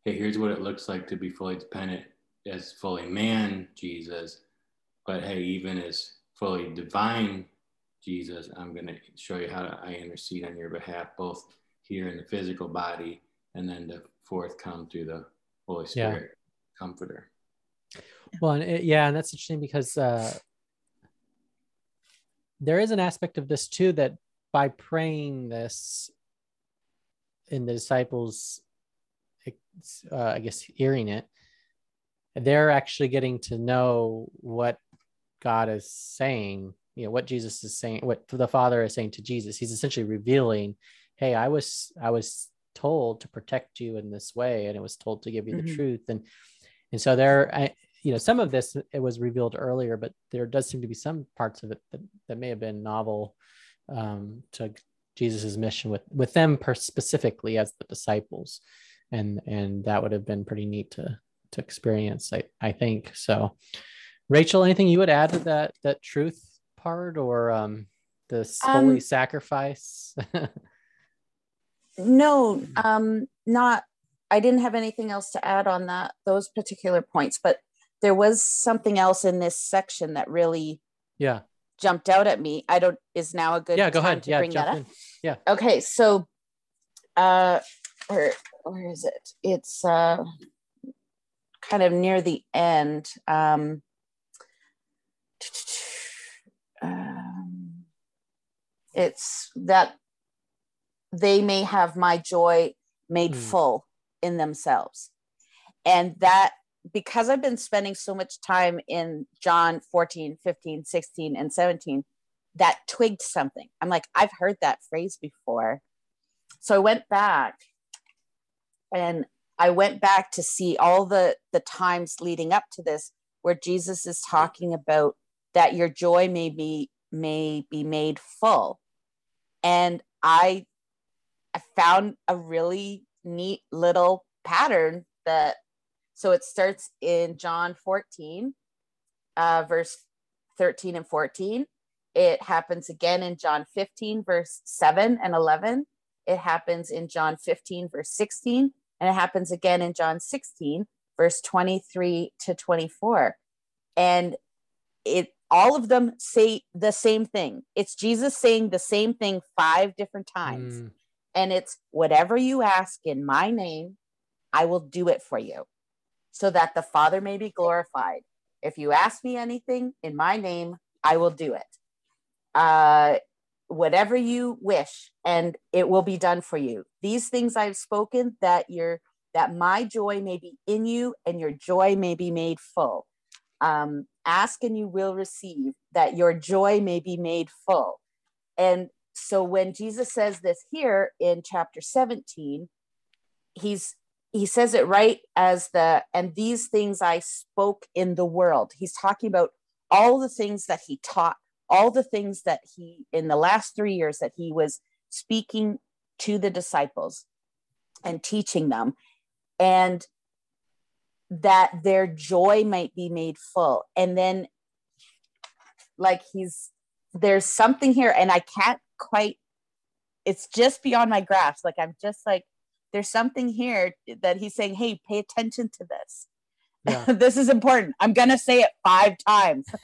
hey here's what it looks like to be fully dependent as fully man jesus but hey even as fully divine Jesus, I'm going to show you how to, I intercede on your behalf, both here in the physical body and then to forthcome through the Holy Spirit yeah. Comforter. Well, and it, yeah, and that's interesting because uh, there is an aspect of this too that by praying this in the disciples, uh, I guess, hearing it, they're actually getting to know what God is saying, you know, what Jesus is saying, what the Father is saying to Jesus. He's essentially revealing, hey, I was I was told to protect you in this way, and it was told to give you mm-hmm. the truth. And and so there, I, you know, some of this it was revealed earlier, but there does seem to be some parts of it that, that may have been novel um, to Jesus's mission with with them per specifically as the disciples, and and that would have been pretty neat to to experience. I I think so. Rachel, anything you would add to that that truth part or um this um, holy sacrifice? *laughs* no, um not I didn't have anything else to add on that those particular points, but there was something else in this section that really yeah jumped out at me. I don't is now a good yeah go ahead yeah bring that up. In. yeah okay so uh or where is it? It's uh, kind of near the end. Um, *tsk* um, it's that they may have my joy made mm. full in themselves. And that because I've been spending so much time in John 14, 15, 16, and 17, that twigged something. I'm like, I've heard that phrase before. So I went back and I went back to see all the the times leading up to this where Jesus is talking about that your joy may be may be made full. And I I found a really neat little pattern that so it starts in John 14, uh, verse 13 and 14. It happens again in John 15, verse 7 and 11. It happens in John 15, verse 16. And it happens again in John 16, verse 23 to 24. And it all of them say the same thing. It's Jesus saying the same thing five different times. Mm. And it's whatever you ask in my name, I will do it for you so that the Father may be glorified. If you ask me anything in my name, I will do it. Uh, whatever you wish, and it will be done for you. These things I've spoken that your that my joy may be in you and your joy may be made full. Um, ask and you will receive that your joy may be made full. And so when Jesus says this here in chapter 17, he's he says it right as the and these things I spoke in the world. He's talking about all the things that he taught, all the things that he in the last 3 years that he was speaking to the disciples and teaching them and that their joy might be made full. And then like he's there's something here and I can't quite it's just beyond my grasp. Like I'm just like there's something here that he's saying, hey, pay attention to this. Yeah. *laughs* this is important. I'm going to say it five times. *laughs*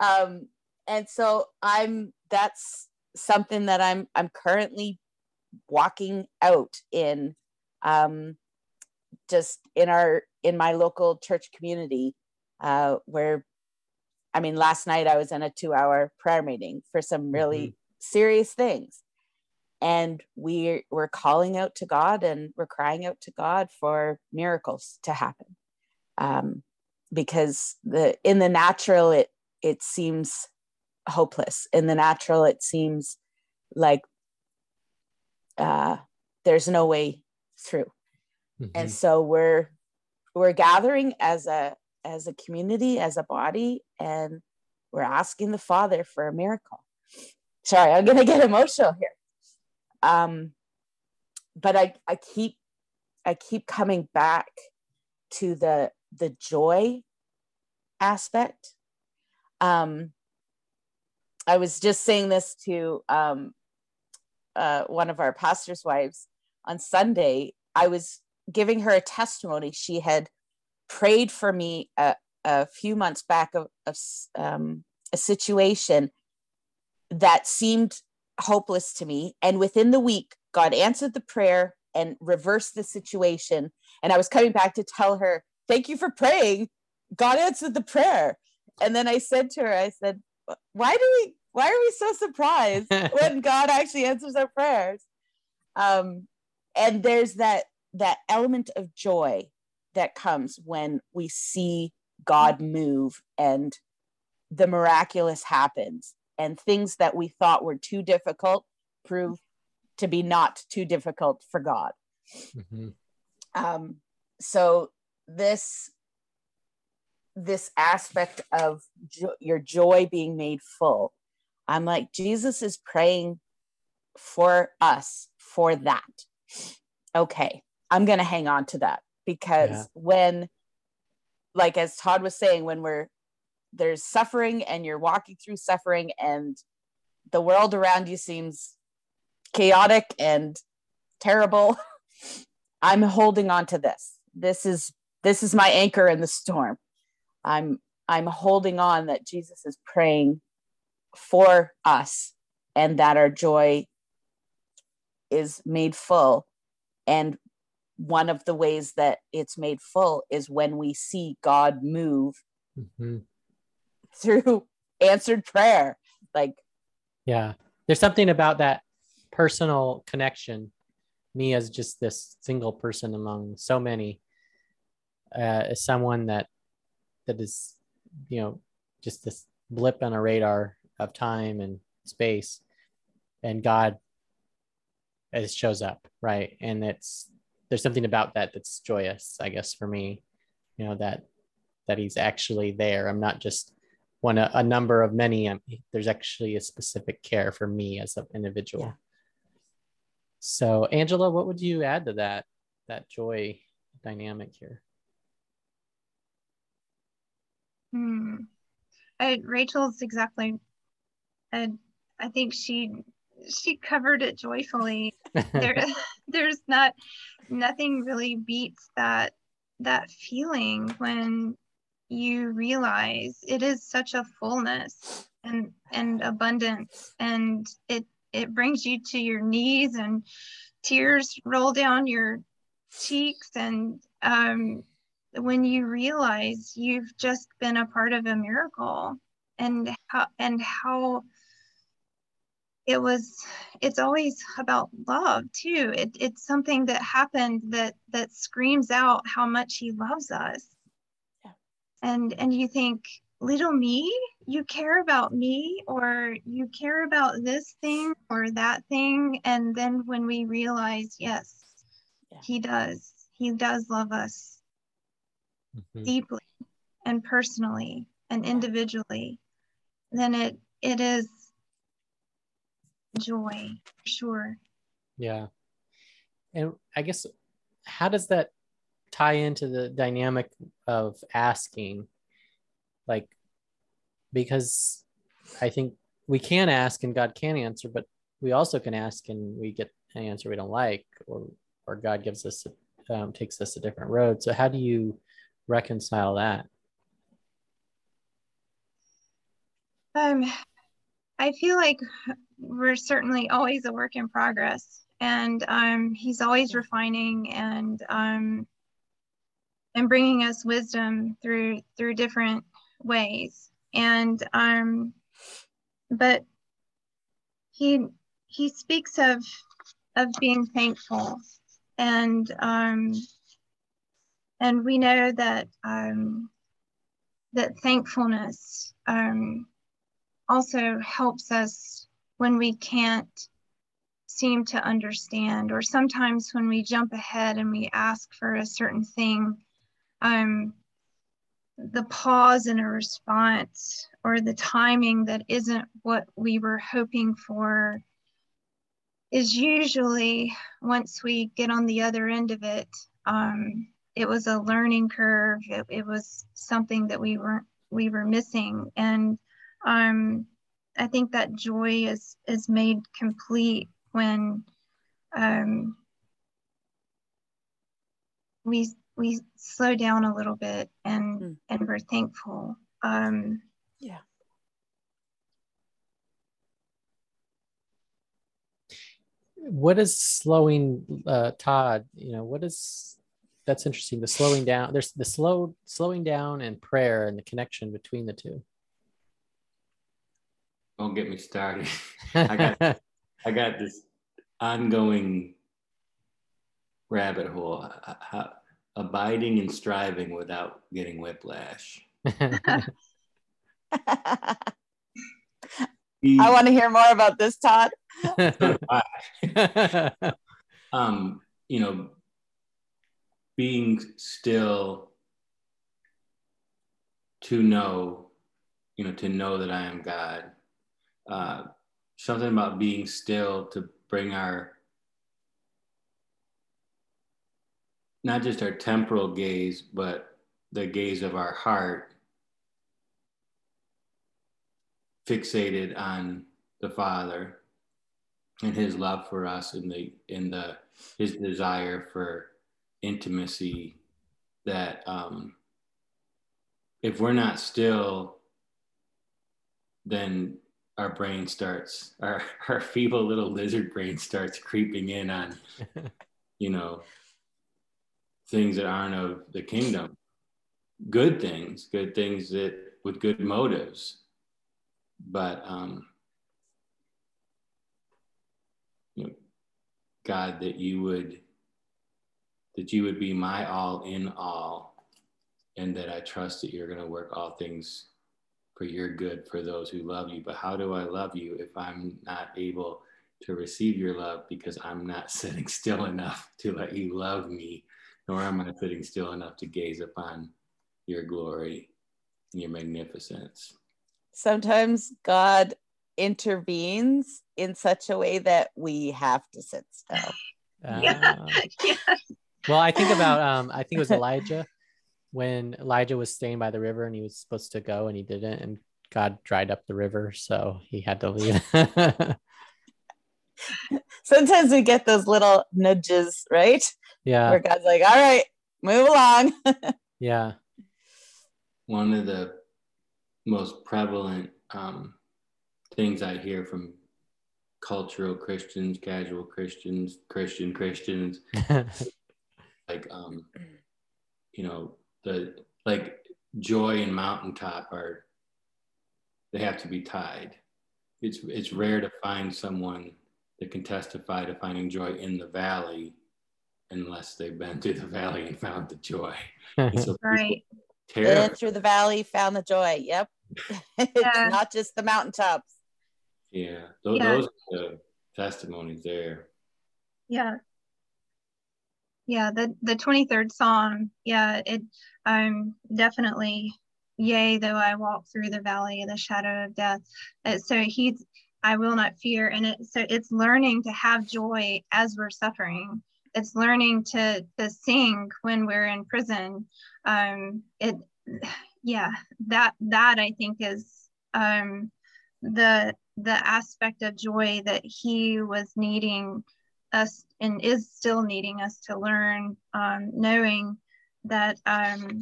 um, and so I'm, that's something that I'm, I'm currently walking out in, um, just in our, in my local church community, uh, where, I mean, last night I was in a two hour prayer meeting for some really mm-hmm. serious things and we we're calling out to god and we're crying out to god for miracles to happen um, because the in the natural it it seems hopeless in the natural it seems like uh, there's no way through mm-hmm. and so we're we're gathering as a as a community as a body and we're asking the father for a miracle sorry i'm gonna get emotional here um, but I, I keep I keep coming back to the the joy aspect. Um, I was just saying this to um, uh, one of our pastor's wives on Sunday. I was giving her a testimony. She had prayed for me a, a few months back of, of um, a situation that seemed hopeless to me. And within the week, God answered the prayer and reversed the situation. And I was coming back to tell her, Thank you for praying. God answered the prayer. And then I said to her, I said, Why do we why are we so surprised *laughs* when God actually answers our prayers? Um, and there's that that element of joy that comes when we see God move and the miraculous happens and things that we thought were too difficult prove to be not too difficult for God. Mm-hmm. Um, so this this aspect of jo- your joy being made full, I'm like Jesus is praying for us for that. Okay, I'm gonna hang on to that because yeah. when, like as Todd was saying, when we're there's suffering and you're walking through suffering and the world around you seems chaotic and terrible *laughs* i'm holding on to this this is this is my anchor in the storm i'm i'm holding on that jesus is praying for us and that our joy is made full and one of the ways that it's made full is when we see god move mm-hmm. through *laughs* answered prayer. Like yeah. There's something about that personal connection. Me as just this single person among so many uh, as someone that that is you know just this blip on a radar of time and space and god it shows up right? And it's there's something about that that's joyous i guess for me you know that that he's actually there i'm not just one a, a number of many I'm, there's actually a specific care for me as an individual yeah. so angela what would you add to that that joy dynamic here hmm. I, rachel's exactly and i think she she covered it joyfully. *laughs* there, *laughs* there's not nothing really beats that that feeling when you realize it is such a fullness and and abundance and it it brings you to your knees and tears roll down your cheeks. And um, when you realize you've just been a part of a miracle and how and how it was it's always about love too. It, it's something that happened that that screams out how much he loves us. Yeah. and and you think little me? You care about me or you care about this thing or that thing? And then when we realize yes yeah. he does. He does love us mm-hmm. deeply and personally and individually. Then it it is joy sure. Yeah. And i guess how does that tie into the dynamic of asking? Like because i think we can ask and god can answer but we also can ask and we get an answer we don't like or or god gives us um, takes us a different road. So how do you reconcile that? Um i feel like we're certainly always a work in progress. And um, he's always refining and um, and bringing us wisdom through through different ways. And um but he he speaks of of being thankful. And um and we know that um that thankfulness um also helps us when we can't seem to understand, or sometimes when we jump ahead and we ask for a certain thing, um, the pause in a response or the timing that isn't what we were hoping for is usually once we get on the other end of it um, it was a learning curve. It, it, was something that we weren't we were missing. And um, I think that joy is is made complete when um, we we slow down a little bit and mm. and we're thankful. Um, yeah. What is slowing, uh, Todd? You know, what is that's interesting. The slowing down. There's the slow slowing down and prayer and the connection between the two. Don't get me started. *laughs* I got I got this ongoing rabbit hole. How, abiding and striving without getting whiplash. *laughs* I want to hear more about this, Todd. *laughs* um, you know, being still to know, you know, to know that I am God uh, something about being still to bring our not just our temporal gaze, but the gaze of our heart fixated on the Father and his love for us and the in the his desire for intimacy that um, if we're not still then our brain starts our *laughs* our feeble little lizard brain starts creeping in on *laughs* you know things that aren't of the kingdom. Good things good things that with good motives. But um you know, god that you would that you would be my all in all and that i trust that you're going to work all things for your good for those who love you. But how do I love you if I'm not able to receive your love because I'm not *laughs* sitting still enough to let you love me, nor am I sitting still enough to gaze upon your glory and your magnificence? Sometimes God intervenes in such a way that we have to sit still. Uh, *laughs* yeah. Well, I think about um, I think it was Elijah when Elijah was staying by the river and he was supposed to go and he didn't, and God dried up the river, so he had to leave. *laughs* Sometimes we get those little nudges, right? Yeah. Where God's like, all right, move along. *laughs* yeah. One of the most prevalent um, things I hear from cultural Christians, casual Christians, Christian Christians, *laughs* like, um, you know, the like joy and mountaintop are they have to be tied. It's it's rare to find someone that can testify to finding joy in the valley unless they've been through the valley and found the joy. So *laughs* right. Been through the valley, found the joy. Yep. *laughs* it's yeah. not just the mountaintops. Yeah. Those, yeah. those are the testimonies there. Yeah yeah the the 23rd psalm yeah it um definitely yea though i walk through the valley of the shadow of death. Uh, so he's i will not fear. And it so it's learning to have joy as we're suffering. It's learning to to sing when we're in prison. Um it yeah that that i think is um the the aspect of joy that he was needing us and is still needing us to learn, um, knowing that um,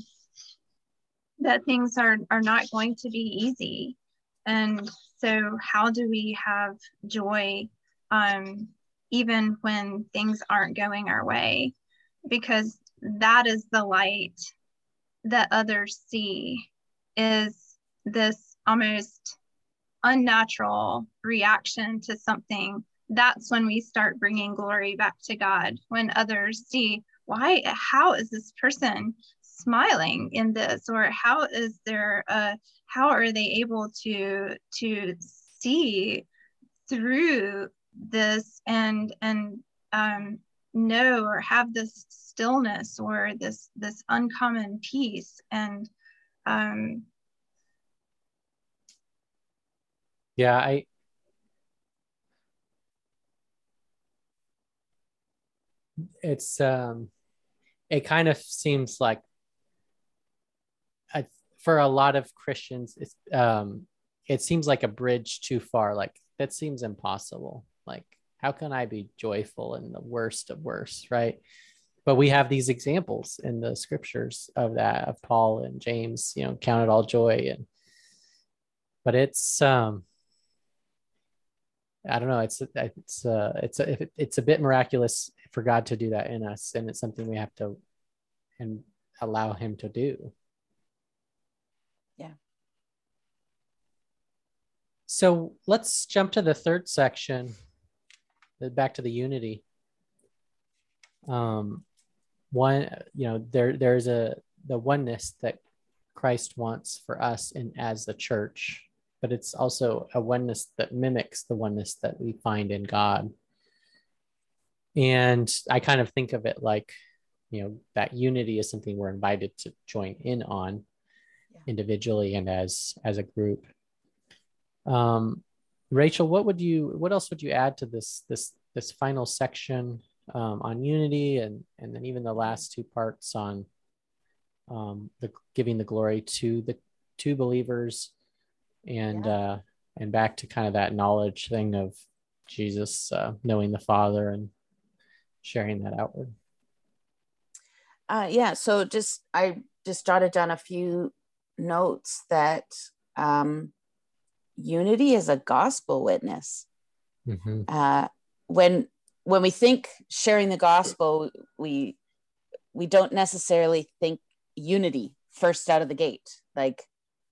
that things are are not going to be easy, and so how do we have joy um, even when things aren't going our way? Because that is the light that others see is this almost unnatural reaction to something that's when we start bringing glory back to God. When others see, why, how is this person smiling in this, or how is there, a, how are they able to to see through this and and um, know or have this stillness or this this uncommon peace and um, yeah i it's um it kind of seems like I, for a lot of christians it's um it seems like a bridge too far. Like that seems impossible. Like how can i be joyful in the worst of worst right? But we have these examples in the scriptures of that of paul and james you know count it all joy. And but it's um I don't know. It's it's uh it's a, it's a bit miraculous for God to do that in us, and it's something we have to and allow Him to do. Yeah. So let's jump to the third section, back to the unity. Um, one, you know, there there's a the oneness that Christ wants for us and as the church, but it's also a oneness that mimics the oneness that we find in God. And I kind of think of it like, you know, that unity is something we're invited to join in on yeah. individually and as as a group. Um, Rachel, what would you what else would you add to this this this final section um, on unity and and then even the last two parts on um, the giving the glory to the two believers and yeah. uh, and back to kind of that knowledge thing of Jesus uh, knowing the Father and sharing that outward? Uh, yeah, so just I just jotted down a few notes that um, unity is a gospel witness. Mm-hmm. Uh, when when we think sharing the gospel, we we don't necessarily think unity first out of the gate. Like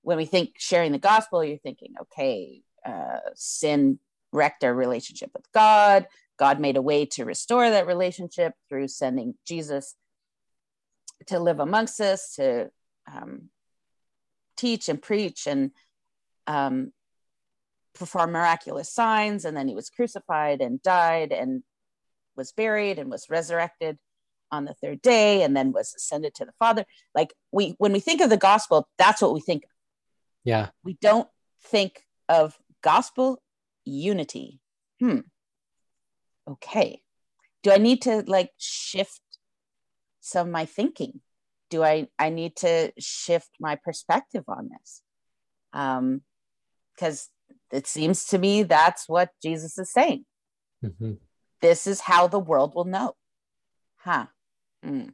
when we think sharing the gospel, you're thinking, okay, uh, sin wrecked our relationship with God. God made a way to restore that relationship through sending Jesus to live amongst us, to um, teach and preach and um, perform miraculous signs. And then he was crucified and died and was buried and was resurrected on the third day and then was ascended to the Father. Like we, when we think of the gospel, that's what we think. Of. Yeah. We don't think of gospel unity. Hmm. Okay. Do I need to like shift some of my thinking? Do I I need to shift my perspective on this? Um, because it seems to me that's what Jesus is saying. Mm-hmm. This is how the world will know. Huh. Mm.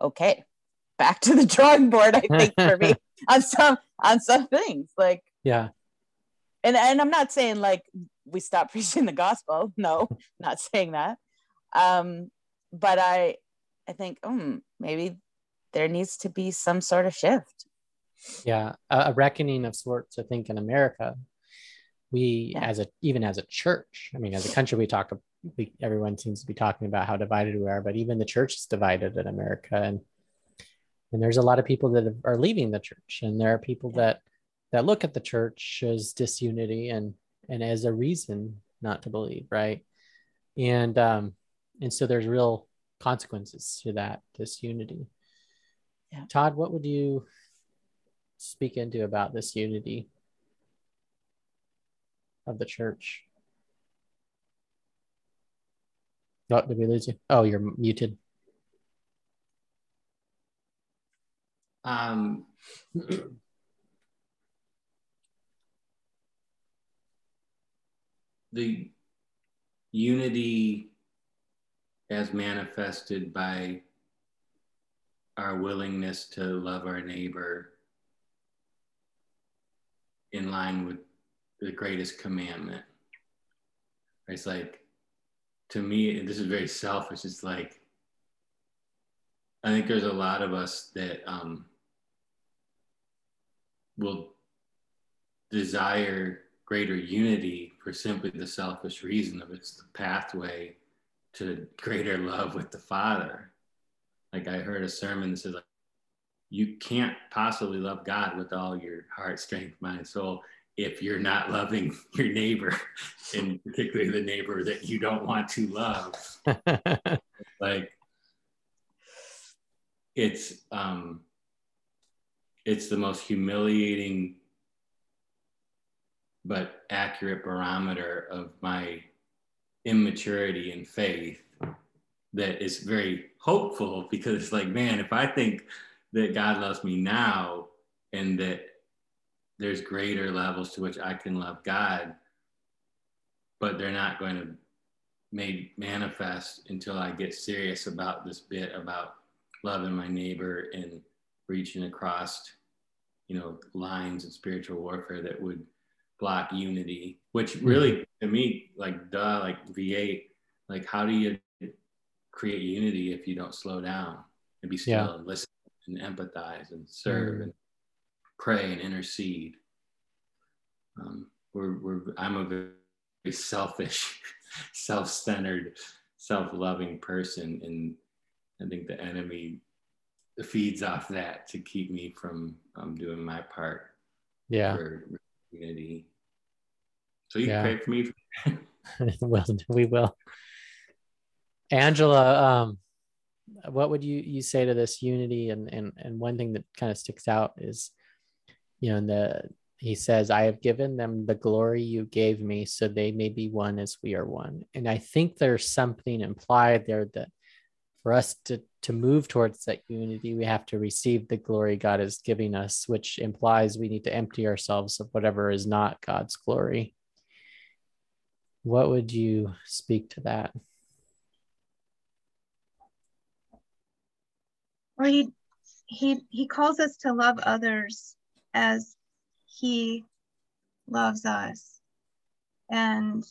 Okay. Back to the drawing board, I think, for me *laughs* on some on some things. Like yeah. And and I'm not saying like we stop *laughs* preaching the gospel. No, not saying that. Um, but I I think, um, maybe there needs to be some sort of shift yeah a, a reckoning of sorts i think in america we yeah. as a even as a church i mean as a country we talk we everyone seems to be talking about how divided we are but even the church is divided in america and and there's a lot of people that are leaving the church and there are people that that look at the church as disunity and and as a reason not to believe right and um and so there's real consequences to that disunity yeah. todd what would you speak into about this unity of the church? Oh, did we lose you? Oh, you're muted. Um, *clears throat* the unity as manifested by our willingness to love our neighbor in line with the greatest commandment. It's like, to me, this is very selfish, it's like, I think there's a lot of us that um, will desire greater unity for simply the selfish reason of it's the pathway to greater love with the Father. Like I heard a sermon that says, like, you can't possibly love God with all your heart, strength, mind, soul if you're not loving *laughs* your neighbor, *laughs* and particularly the neighbor that you don't want to love. *laughs* like it's um it's the most humiliating but accurate barometer of my immaturity in faith that is very hopeful because it's like man if i think that God loves me now and that there's greater levels to which I can love God, but they're not going to made manifest until I get serious about this bit about loving my neighbor and reaching across, you know, lines of spiritual warfare that would block unity, which really mm-hmm. to me, like duh, like V8, like how do you create unity if you don't slow down and be still yeah. and listen and empathize and serve mm. and pray and intercede. Um, we're, we're, I'm a very selfish, *laughs* self-centered, self-loving person, and I think the enemy feeds off that to keep me from um, doing my part. Yeah. For community. So you yeah. can pray for me. *laughs* well, we will. Angela, um, what would you you say to this unity and and and one thing that kind of sticks out is you know in the he says i have given them the glory you gave me so they may be one as we are one and i think there's something implied there that for us to to move towards that unity we have to receive the glory god is giving us which implies we need to empty ourselves of whatever is not god's glory what would you speak to that? Well, he he he calls us to love others as he loves us. And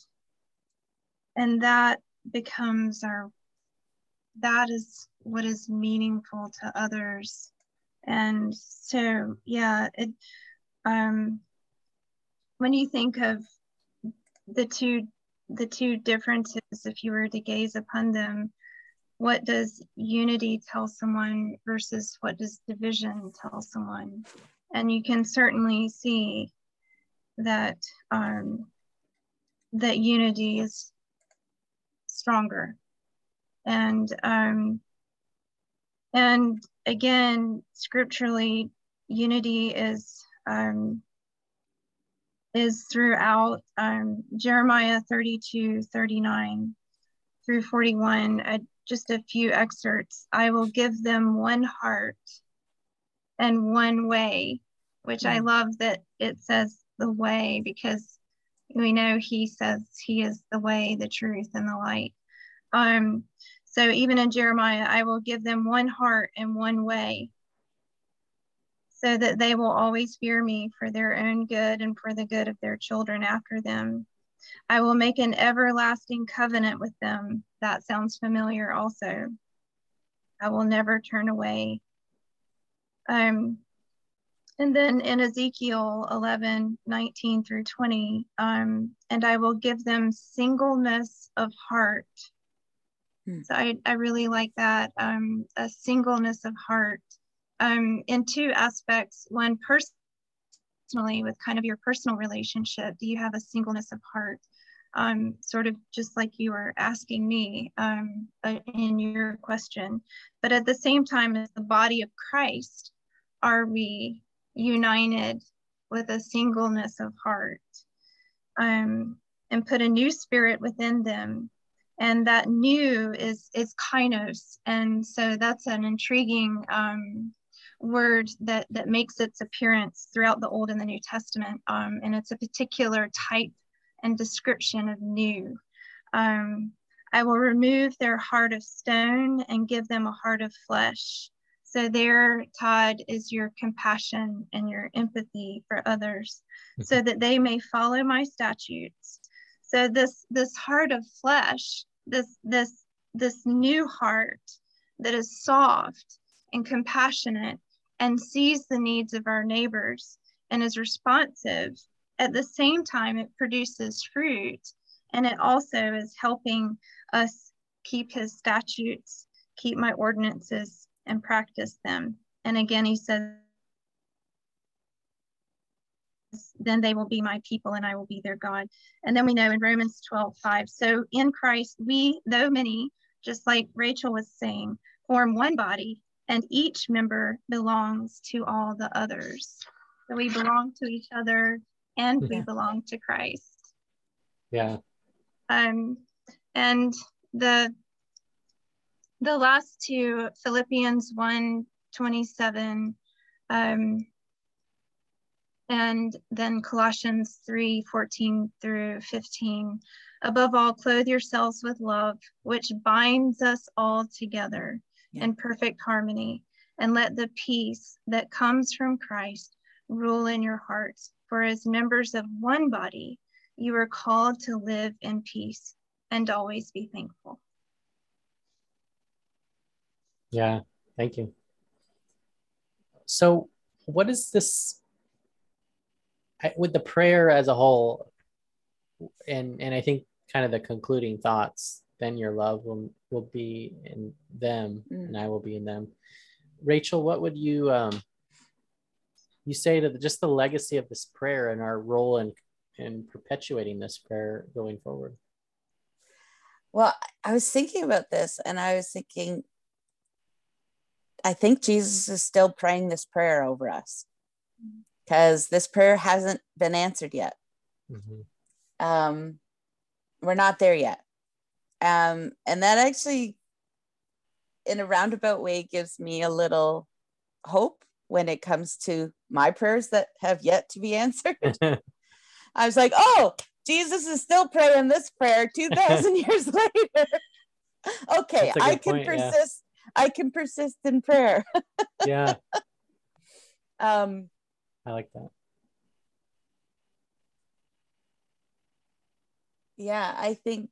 and that becomes our that is what is meaningful to others. And so yeah it um when you think of the two the two differences if you were to gaze upon them what does unity tell someone versus what does division tell someone? And you can certainly see that um, that unity is stronger. And um, and again scripturally unity is um, is throughout um, jeremiah 32 39 through 41 uh, just a few excerpts i will give them one heart and one way which i mm. love that it says the way because we know he says he is the way the truth and the light um so even in Jeremiah, I will give them one heart and one way so that they will always fear me for their own good and for the good of their children after them. I will make an everlasting covenant with them. That sounds familiar also. I will never turn away. Um, and then in Ezekiel 11, 19 through 20, um, and I will give them singleness of heart Mm. So I, I really like that um, a singleness of heart um, in two aspects. One, personally, with kind of your personal relationship, do you have a singleness of heart? Um, sort of just like you were asking me um, uh, in your question. But at the same time, as the body of Christ, are we united with a singleness of heart um, and put a new spirit within them and that new is is kainos and so that's an intriguing um, word that that makes its appearance throughout the old and the new testament um, and it's a particular type and description of new. Um, i will remove their heart of stone and give them a heart of flesh. So there todd is your compassion and your empathy for others mm-hmm. so that they may follow my statutes. So this this heart of flesh this this this new heart that is soft and compassionate and sees the needs of our neighbors and is responsive at the same time it produces fruit and it also is helping us keep his statutes keep my ordinances and practice them and again he says then they will be my people and I will be their God. And then we know in Romans 12, 5. So in Christ, we, though many, just like Rachel was saying, form one body, and each member belongs to all the others. So we belong to each other and we yeah. belong to Christ. Yeah. Um, and the the last two, Philippians 1 27, um, and then Colossians 3 14 through 15. Above all, clothe yourselves with love, which binds us all together yeah. in perfect harmony. And let the peace that comes from Christ rule in your hearts. For as members of one body, you are called to live in peace and always be thankful. Yeah, thank you. So, what is this with the prayer as a whole, and and I think kind of the concluding thoughts, then your love will will be in them, mm. and I will be in them. Rachel, what would you um you say to the, just the legacy of this prayer and our role in in perpetuating this prayer going forward? Well, I was thinking about this, and I was thinking, I think Jesus is still praying this prayer over us because this prayer hasn't been answered yet. Mm-hmm. Um, we're not there yet. Um, and that actually, in a roundabout way, gives me a little hope when it comes to my prayers that have yet to be *laughs* answered. *laughs* I was like, oh, Jesus is still praying this prayer 2,000 *laughs* years later. okay, I can point, persist. Yeah. I can persist in prayer. yeah. Um, I like that. yeah i think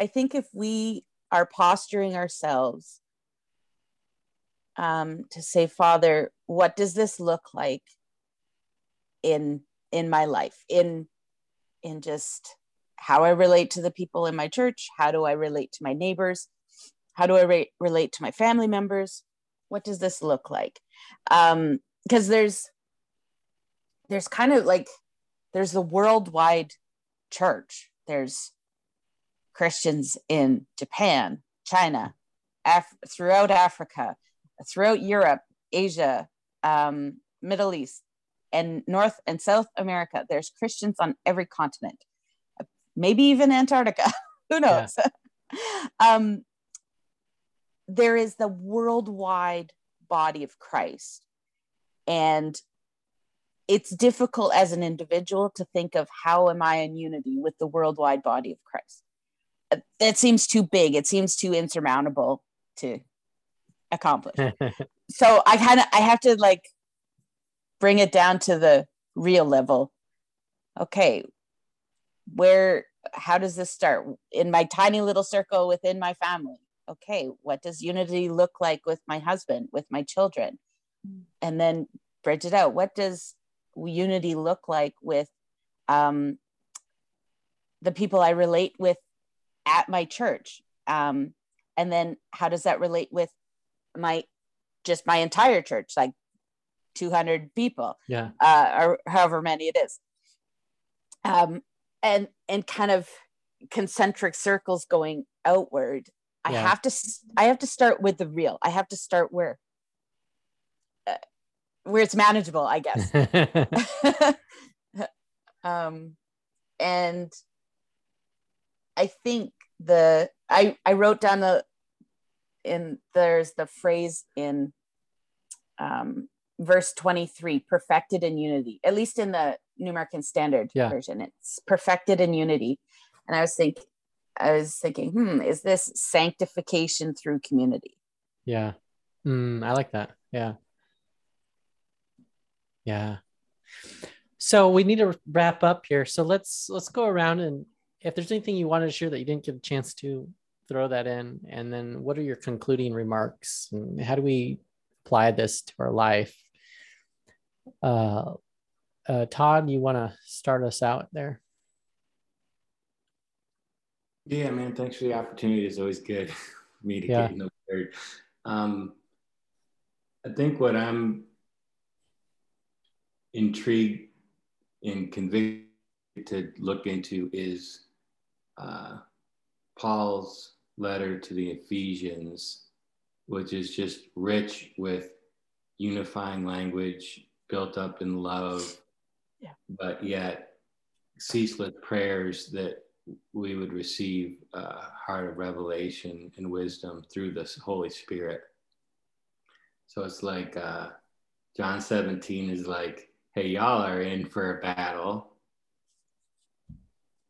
i think if we are posturing ourselves um, to say father what does this look like in in my life? In in just how i relate to the people in my church? How do i relate to my neighbors? How do i re- relate to my family members? What does this look like? Um because there's there's kind of like there's the worldwide church. There's christians in japan china Af- throughout africa throughout europe asia um, middle east and north and south america. There's christians on every continent. Maybe even antarctica. *laughs* Who knows? Yeah. *laughs* um, there is the worldwide body of christ. And it's difficult as an individual to think of how am I in unity with the worldwide body of Christ. That seems too big. It seems too insurmountable to accomplish. *laughs* so I kind of I have to like bring it down to the real level. Okay, where how does this start in my tiny little circle within my family? Okay, what does unity look like with my husband, with my children? And then bridge it out. What does unity look like with um, the people I relate with at my church? Um, and then how does that relate with my just my entire church, like 200 people, yeah, uh, or however many it is, um, and and kind of concentric circles going outward. I yeah. have to I have to start with the real. I have to start where where it's manageable, I guess. *laughs* *laughs* um, and I think the I I wrote down the in there's the phrase in um, verse 23 perfected in unity at least in the new american standard yeah. version it's perfected in unity and i was thinking i was thinking hmm is this sanctification through community yeah mm, i like that yeah yeah. So we need to wrap up here. So let's let's go around and if there's anything you wanted to share that you didn't get a chance to throw that in, and then what are your concluding remarks and how do we apply this to our life? Uh, uh, Todd, you want to start us out there? Yeah, man. Thanks for the opportunity. It's always good *laughs* for me to yeah. get in the word. Um, I think what I'm intrigued and convicted to look into is uh, Paul's letter to the Ephesians, which is just rich with unifying language built up in love, yeah. but yet ceaseless prayers that we would receive a heart of revelation and wisdom through the Holy Spirit. So it's like uh, John 17 is like hey, y'all are in for a battle.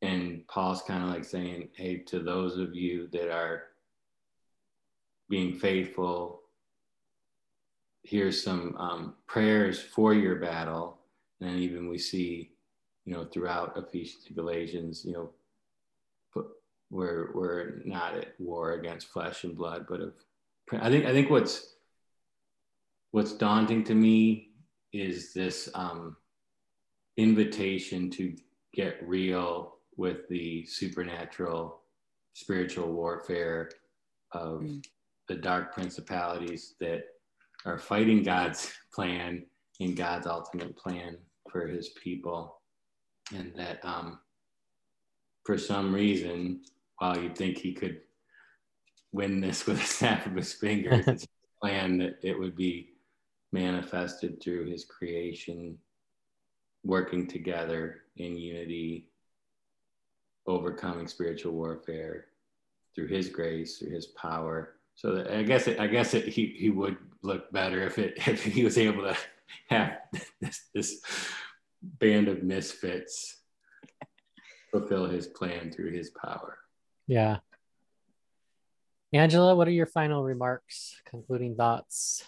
And Paul's kind of like saying, hey, to those of you that are being faithful, here's some um, prayers for your battle. And even we see, you know, throughout Ephesians and Galatians, you know, we're we're not at war against flesh and blood, but of I think I think what's what's daunting to me is this um, invitation to get real with the supernatural spiritual warfare of mm. the dark principalities that are fighting God's plan and God's ultimate plan for his people. And that um, for some reason, while you'd think he could win this *laughs* with a snap of his fingers, *laughs* it's plan that it would be manifested through his creation, working together in unity, overcoming spiritual warfare through his grace, through his power. So that, I guess it, I guess it, he, he would look better if it *laughs* if he was able to have *laughs* this, this band of misfits fulfill his plan through his power. Yeah. Angela, what are your final remarks, concluding thoughts?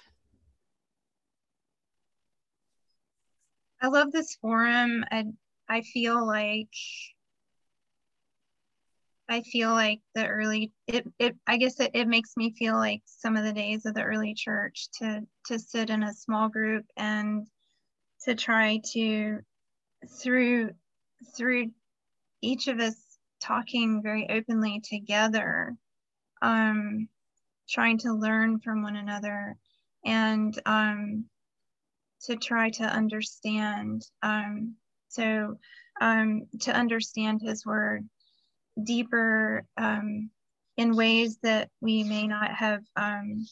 I love this forum. I I feel like I feel like the early it, it I guess it, it makes me feel like some of the days of the early church to to sit in a small group and to try to through through each of us talking very openly together um trying to learn from one another and um to try to understand um so um to understand his word deeper um, in ways that we may not have um,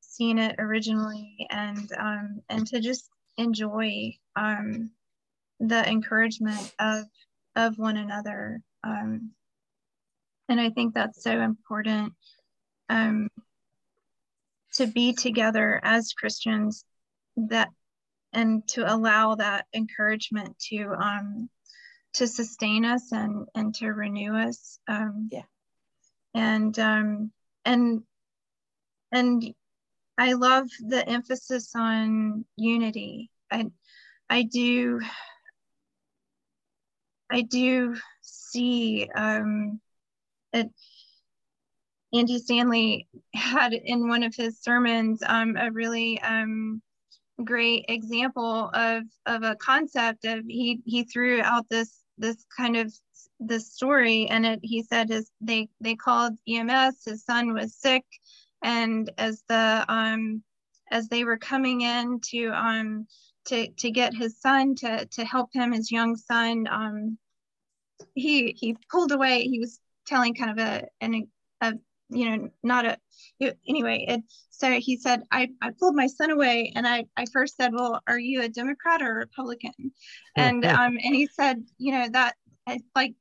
seen it originally. And um, and to just enjoy um, the encouragement of of one another. Um, and I think that's so important um, to be together as Christians that and to allow that encouragement to um, to sustain us and and to renew us um yeah. and um and and i love the emphasis on unity. I i do i do see um it andy stanley had in one of his sermons um a really um great example of of a concept of he he threw out this this kind of this story and it he said his they they called ems his son was sick and as the um as they were coming in to um to to get his son to to help him his young son um he he pulled away. He was telling kind of a an a you know not a anyway it so he said I, I pulled my son away and I, I first said well are you a democrat or a republican? And um and he said you know that like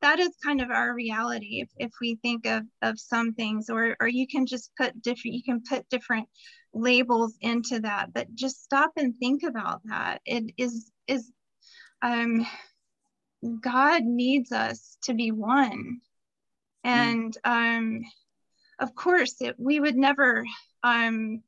that is kind of our reality if, if we think of of some things or or you can just put different you can put different labels into that but just stop and think about that. It is is um god needs us to be one. Mm. and um of course it, we would never um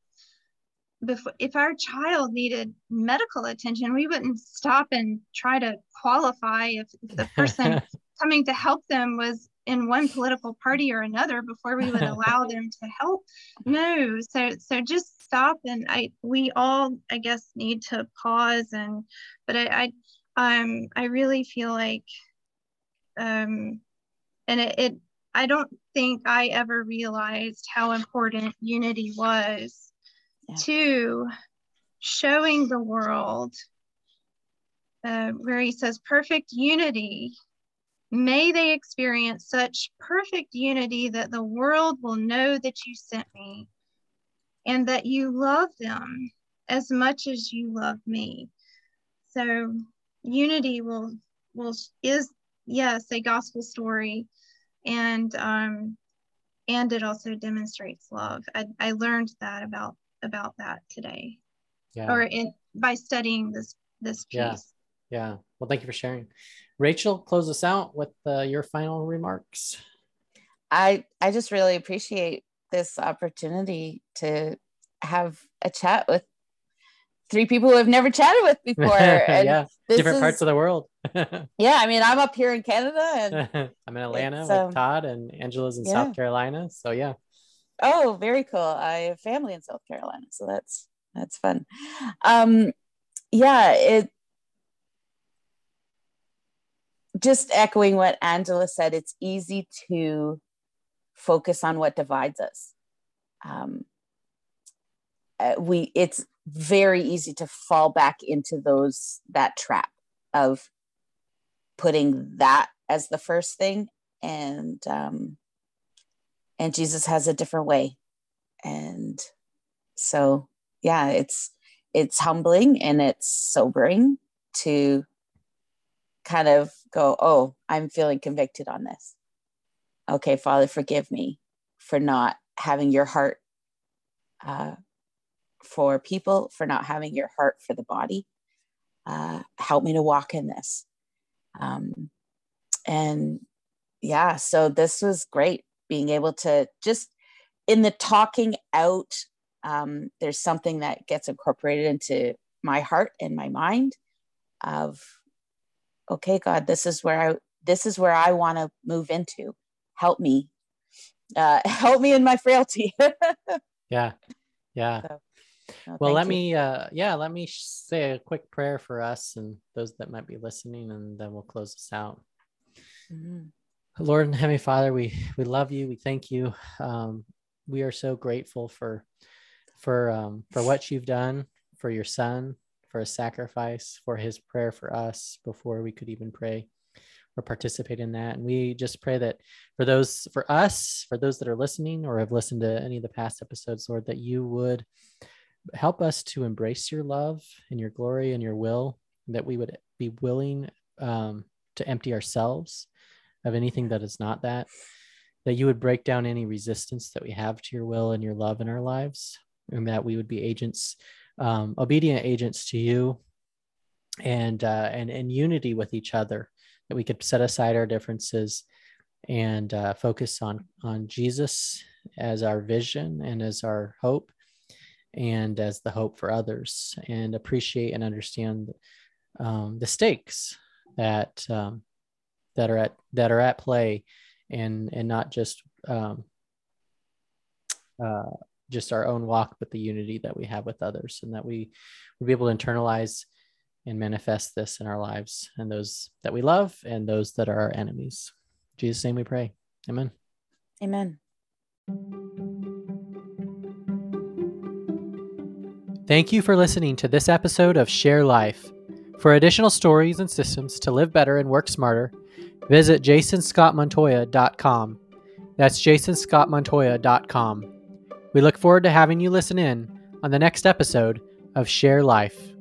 before if our child needed medical attention we wouldn't stop and try to qualify if, if the person *laughs* coming to help them was in one political party or another before we would *laughs* allow them to help. No so so just stop and i we all i guess need to pause and but i i um i really feel like um and it, it I don't think I ever realized how important unity was yeah. to showing the world uh, where he says perfect unity may they experience such perfect unity that the world will know that you sent me and that you love them as much as you love me so unity will will is yes a gospel story and um, and it also demonstrates love. I, I learned that about about that today, yeah. or in by studying this this piece. Yeah. Yeah. Well, thank you for sharing. Rachel, close us out with uh, your final remarks. I I just really appreciate this opportunity to have a chat with three people who I've never chatted with *laughs* before. yeah, different is, parts of the world. *laughs* yeah, I mean, I'm up here in Canada, and *laughs* I'm in Atlanta with um, Todd, and Angela's in yeah. South Carolina. So yeah. Oh, very cool. I have family in South Carolina, so that's that's fun. Um, yeah, it. Just echoing what Angela said, it's easy to focus on what divides us. Um, uh, we it's very easy to fall back into those that trap of putting that as the first thing and um and jesus has a different way. And so yeah it's it's humbling and it's sobering to kind of go oh i'm feeling convicted on this. Okay father forgive me for not having your heart uh, for people, for not having your heart for the body. Uh, help me to walk in this. Um, and yeah, so this was great being able to just in the talking out, um, there's something that gets incorporated into my heart and my mind of, okay, God, this is where I, this is where I want to move into. help me uh, *laughs* help me in my frailty *laughs* yeah yeah so, well let you. me uh yeah let me say a quick prayer for us and those that might be listening and then we'll close this out mm-hmm. lord and heavenly father we we love you we thank you um we are so grateful for for um for what you've done for your son for a sacrifice for his prayer for us before we could even pray or participate in that. And we just pray that for those, for us, for those that are listening or have listened to any of the past episodes, Lord, that you would help us to embrace your love and your glory and your will, that we would be willing um, to empty ourselves of anything that is not that, that you would break down any resistance that we have to your will and your love in our lives, and that we would be agents, um, obedient agents to you and uh, and in unity with each other that we could set aside our differences and uh, focus on on Jesus as our vision and as our hope and as the hope for others and appreciate and understand um, the stakes that um, that are at that are at play and and not just um, uh, just our own walk but the unity that we have with others and that we will be able to internalize and manifest this in our lives and those that we love and those that are our enemies. In Jesus' name we pray. Amen. Amen. Thank you for listening to this episode of Share Life. For additional stories and systems to live better and work smarter, visit jasonscottmontoya.com. That's jasonscottmontoya.com. We look forward to having you listen in on the next episode of Share Life.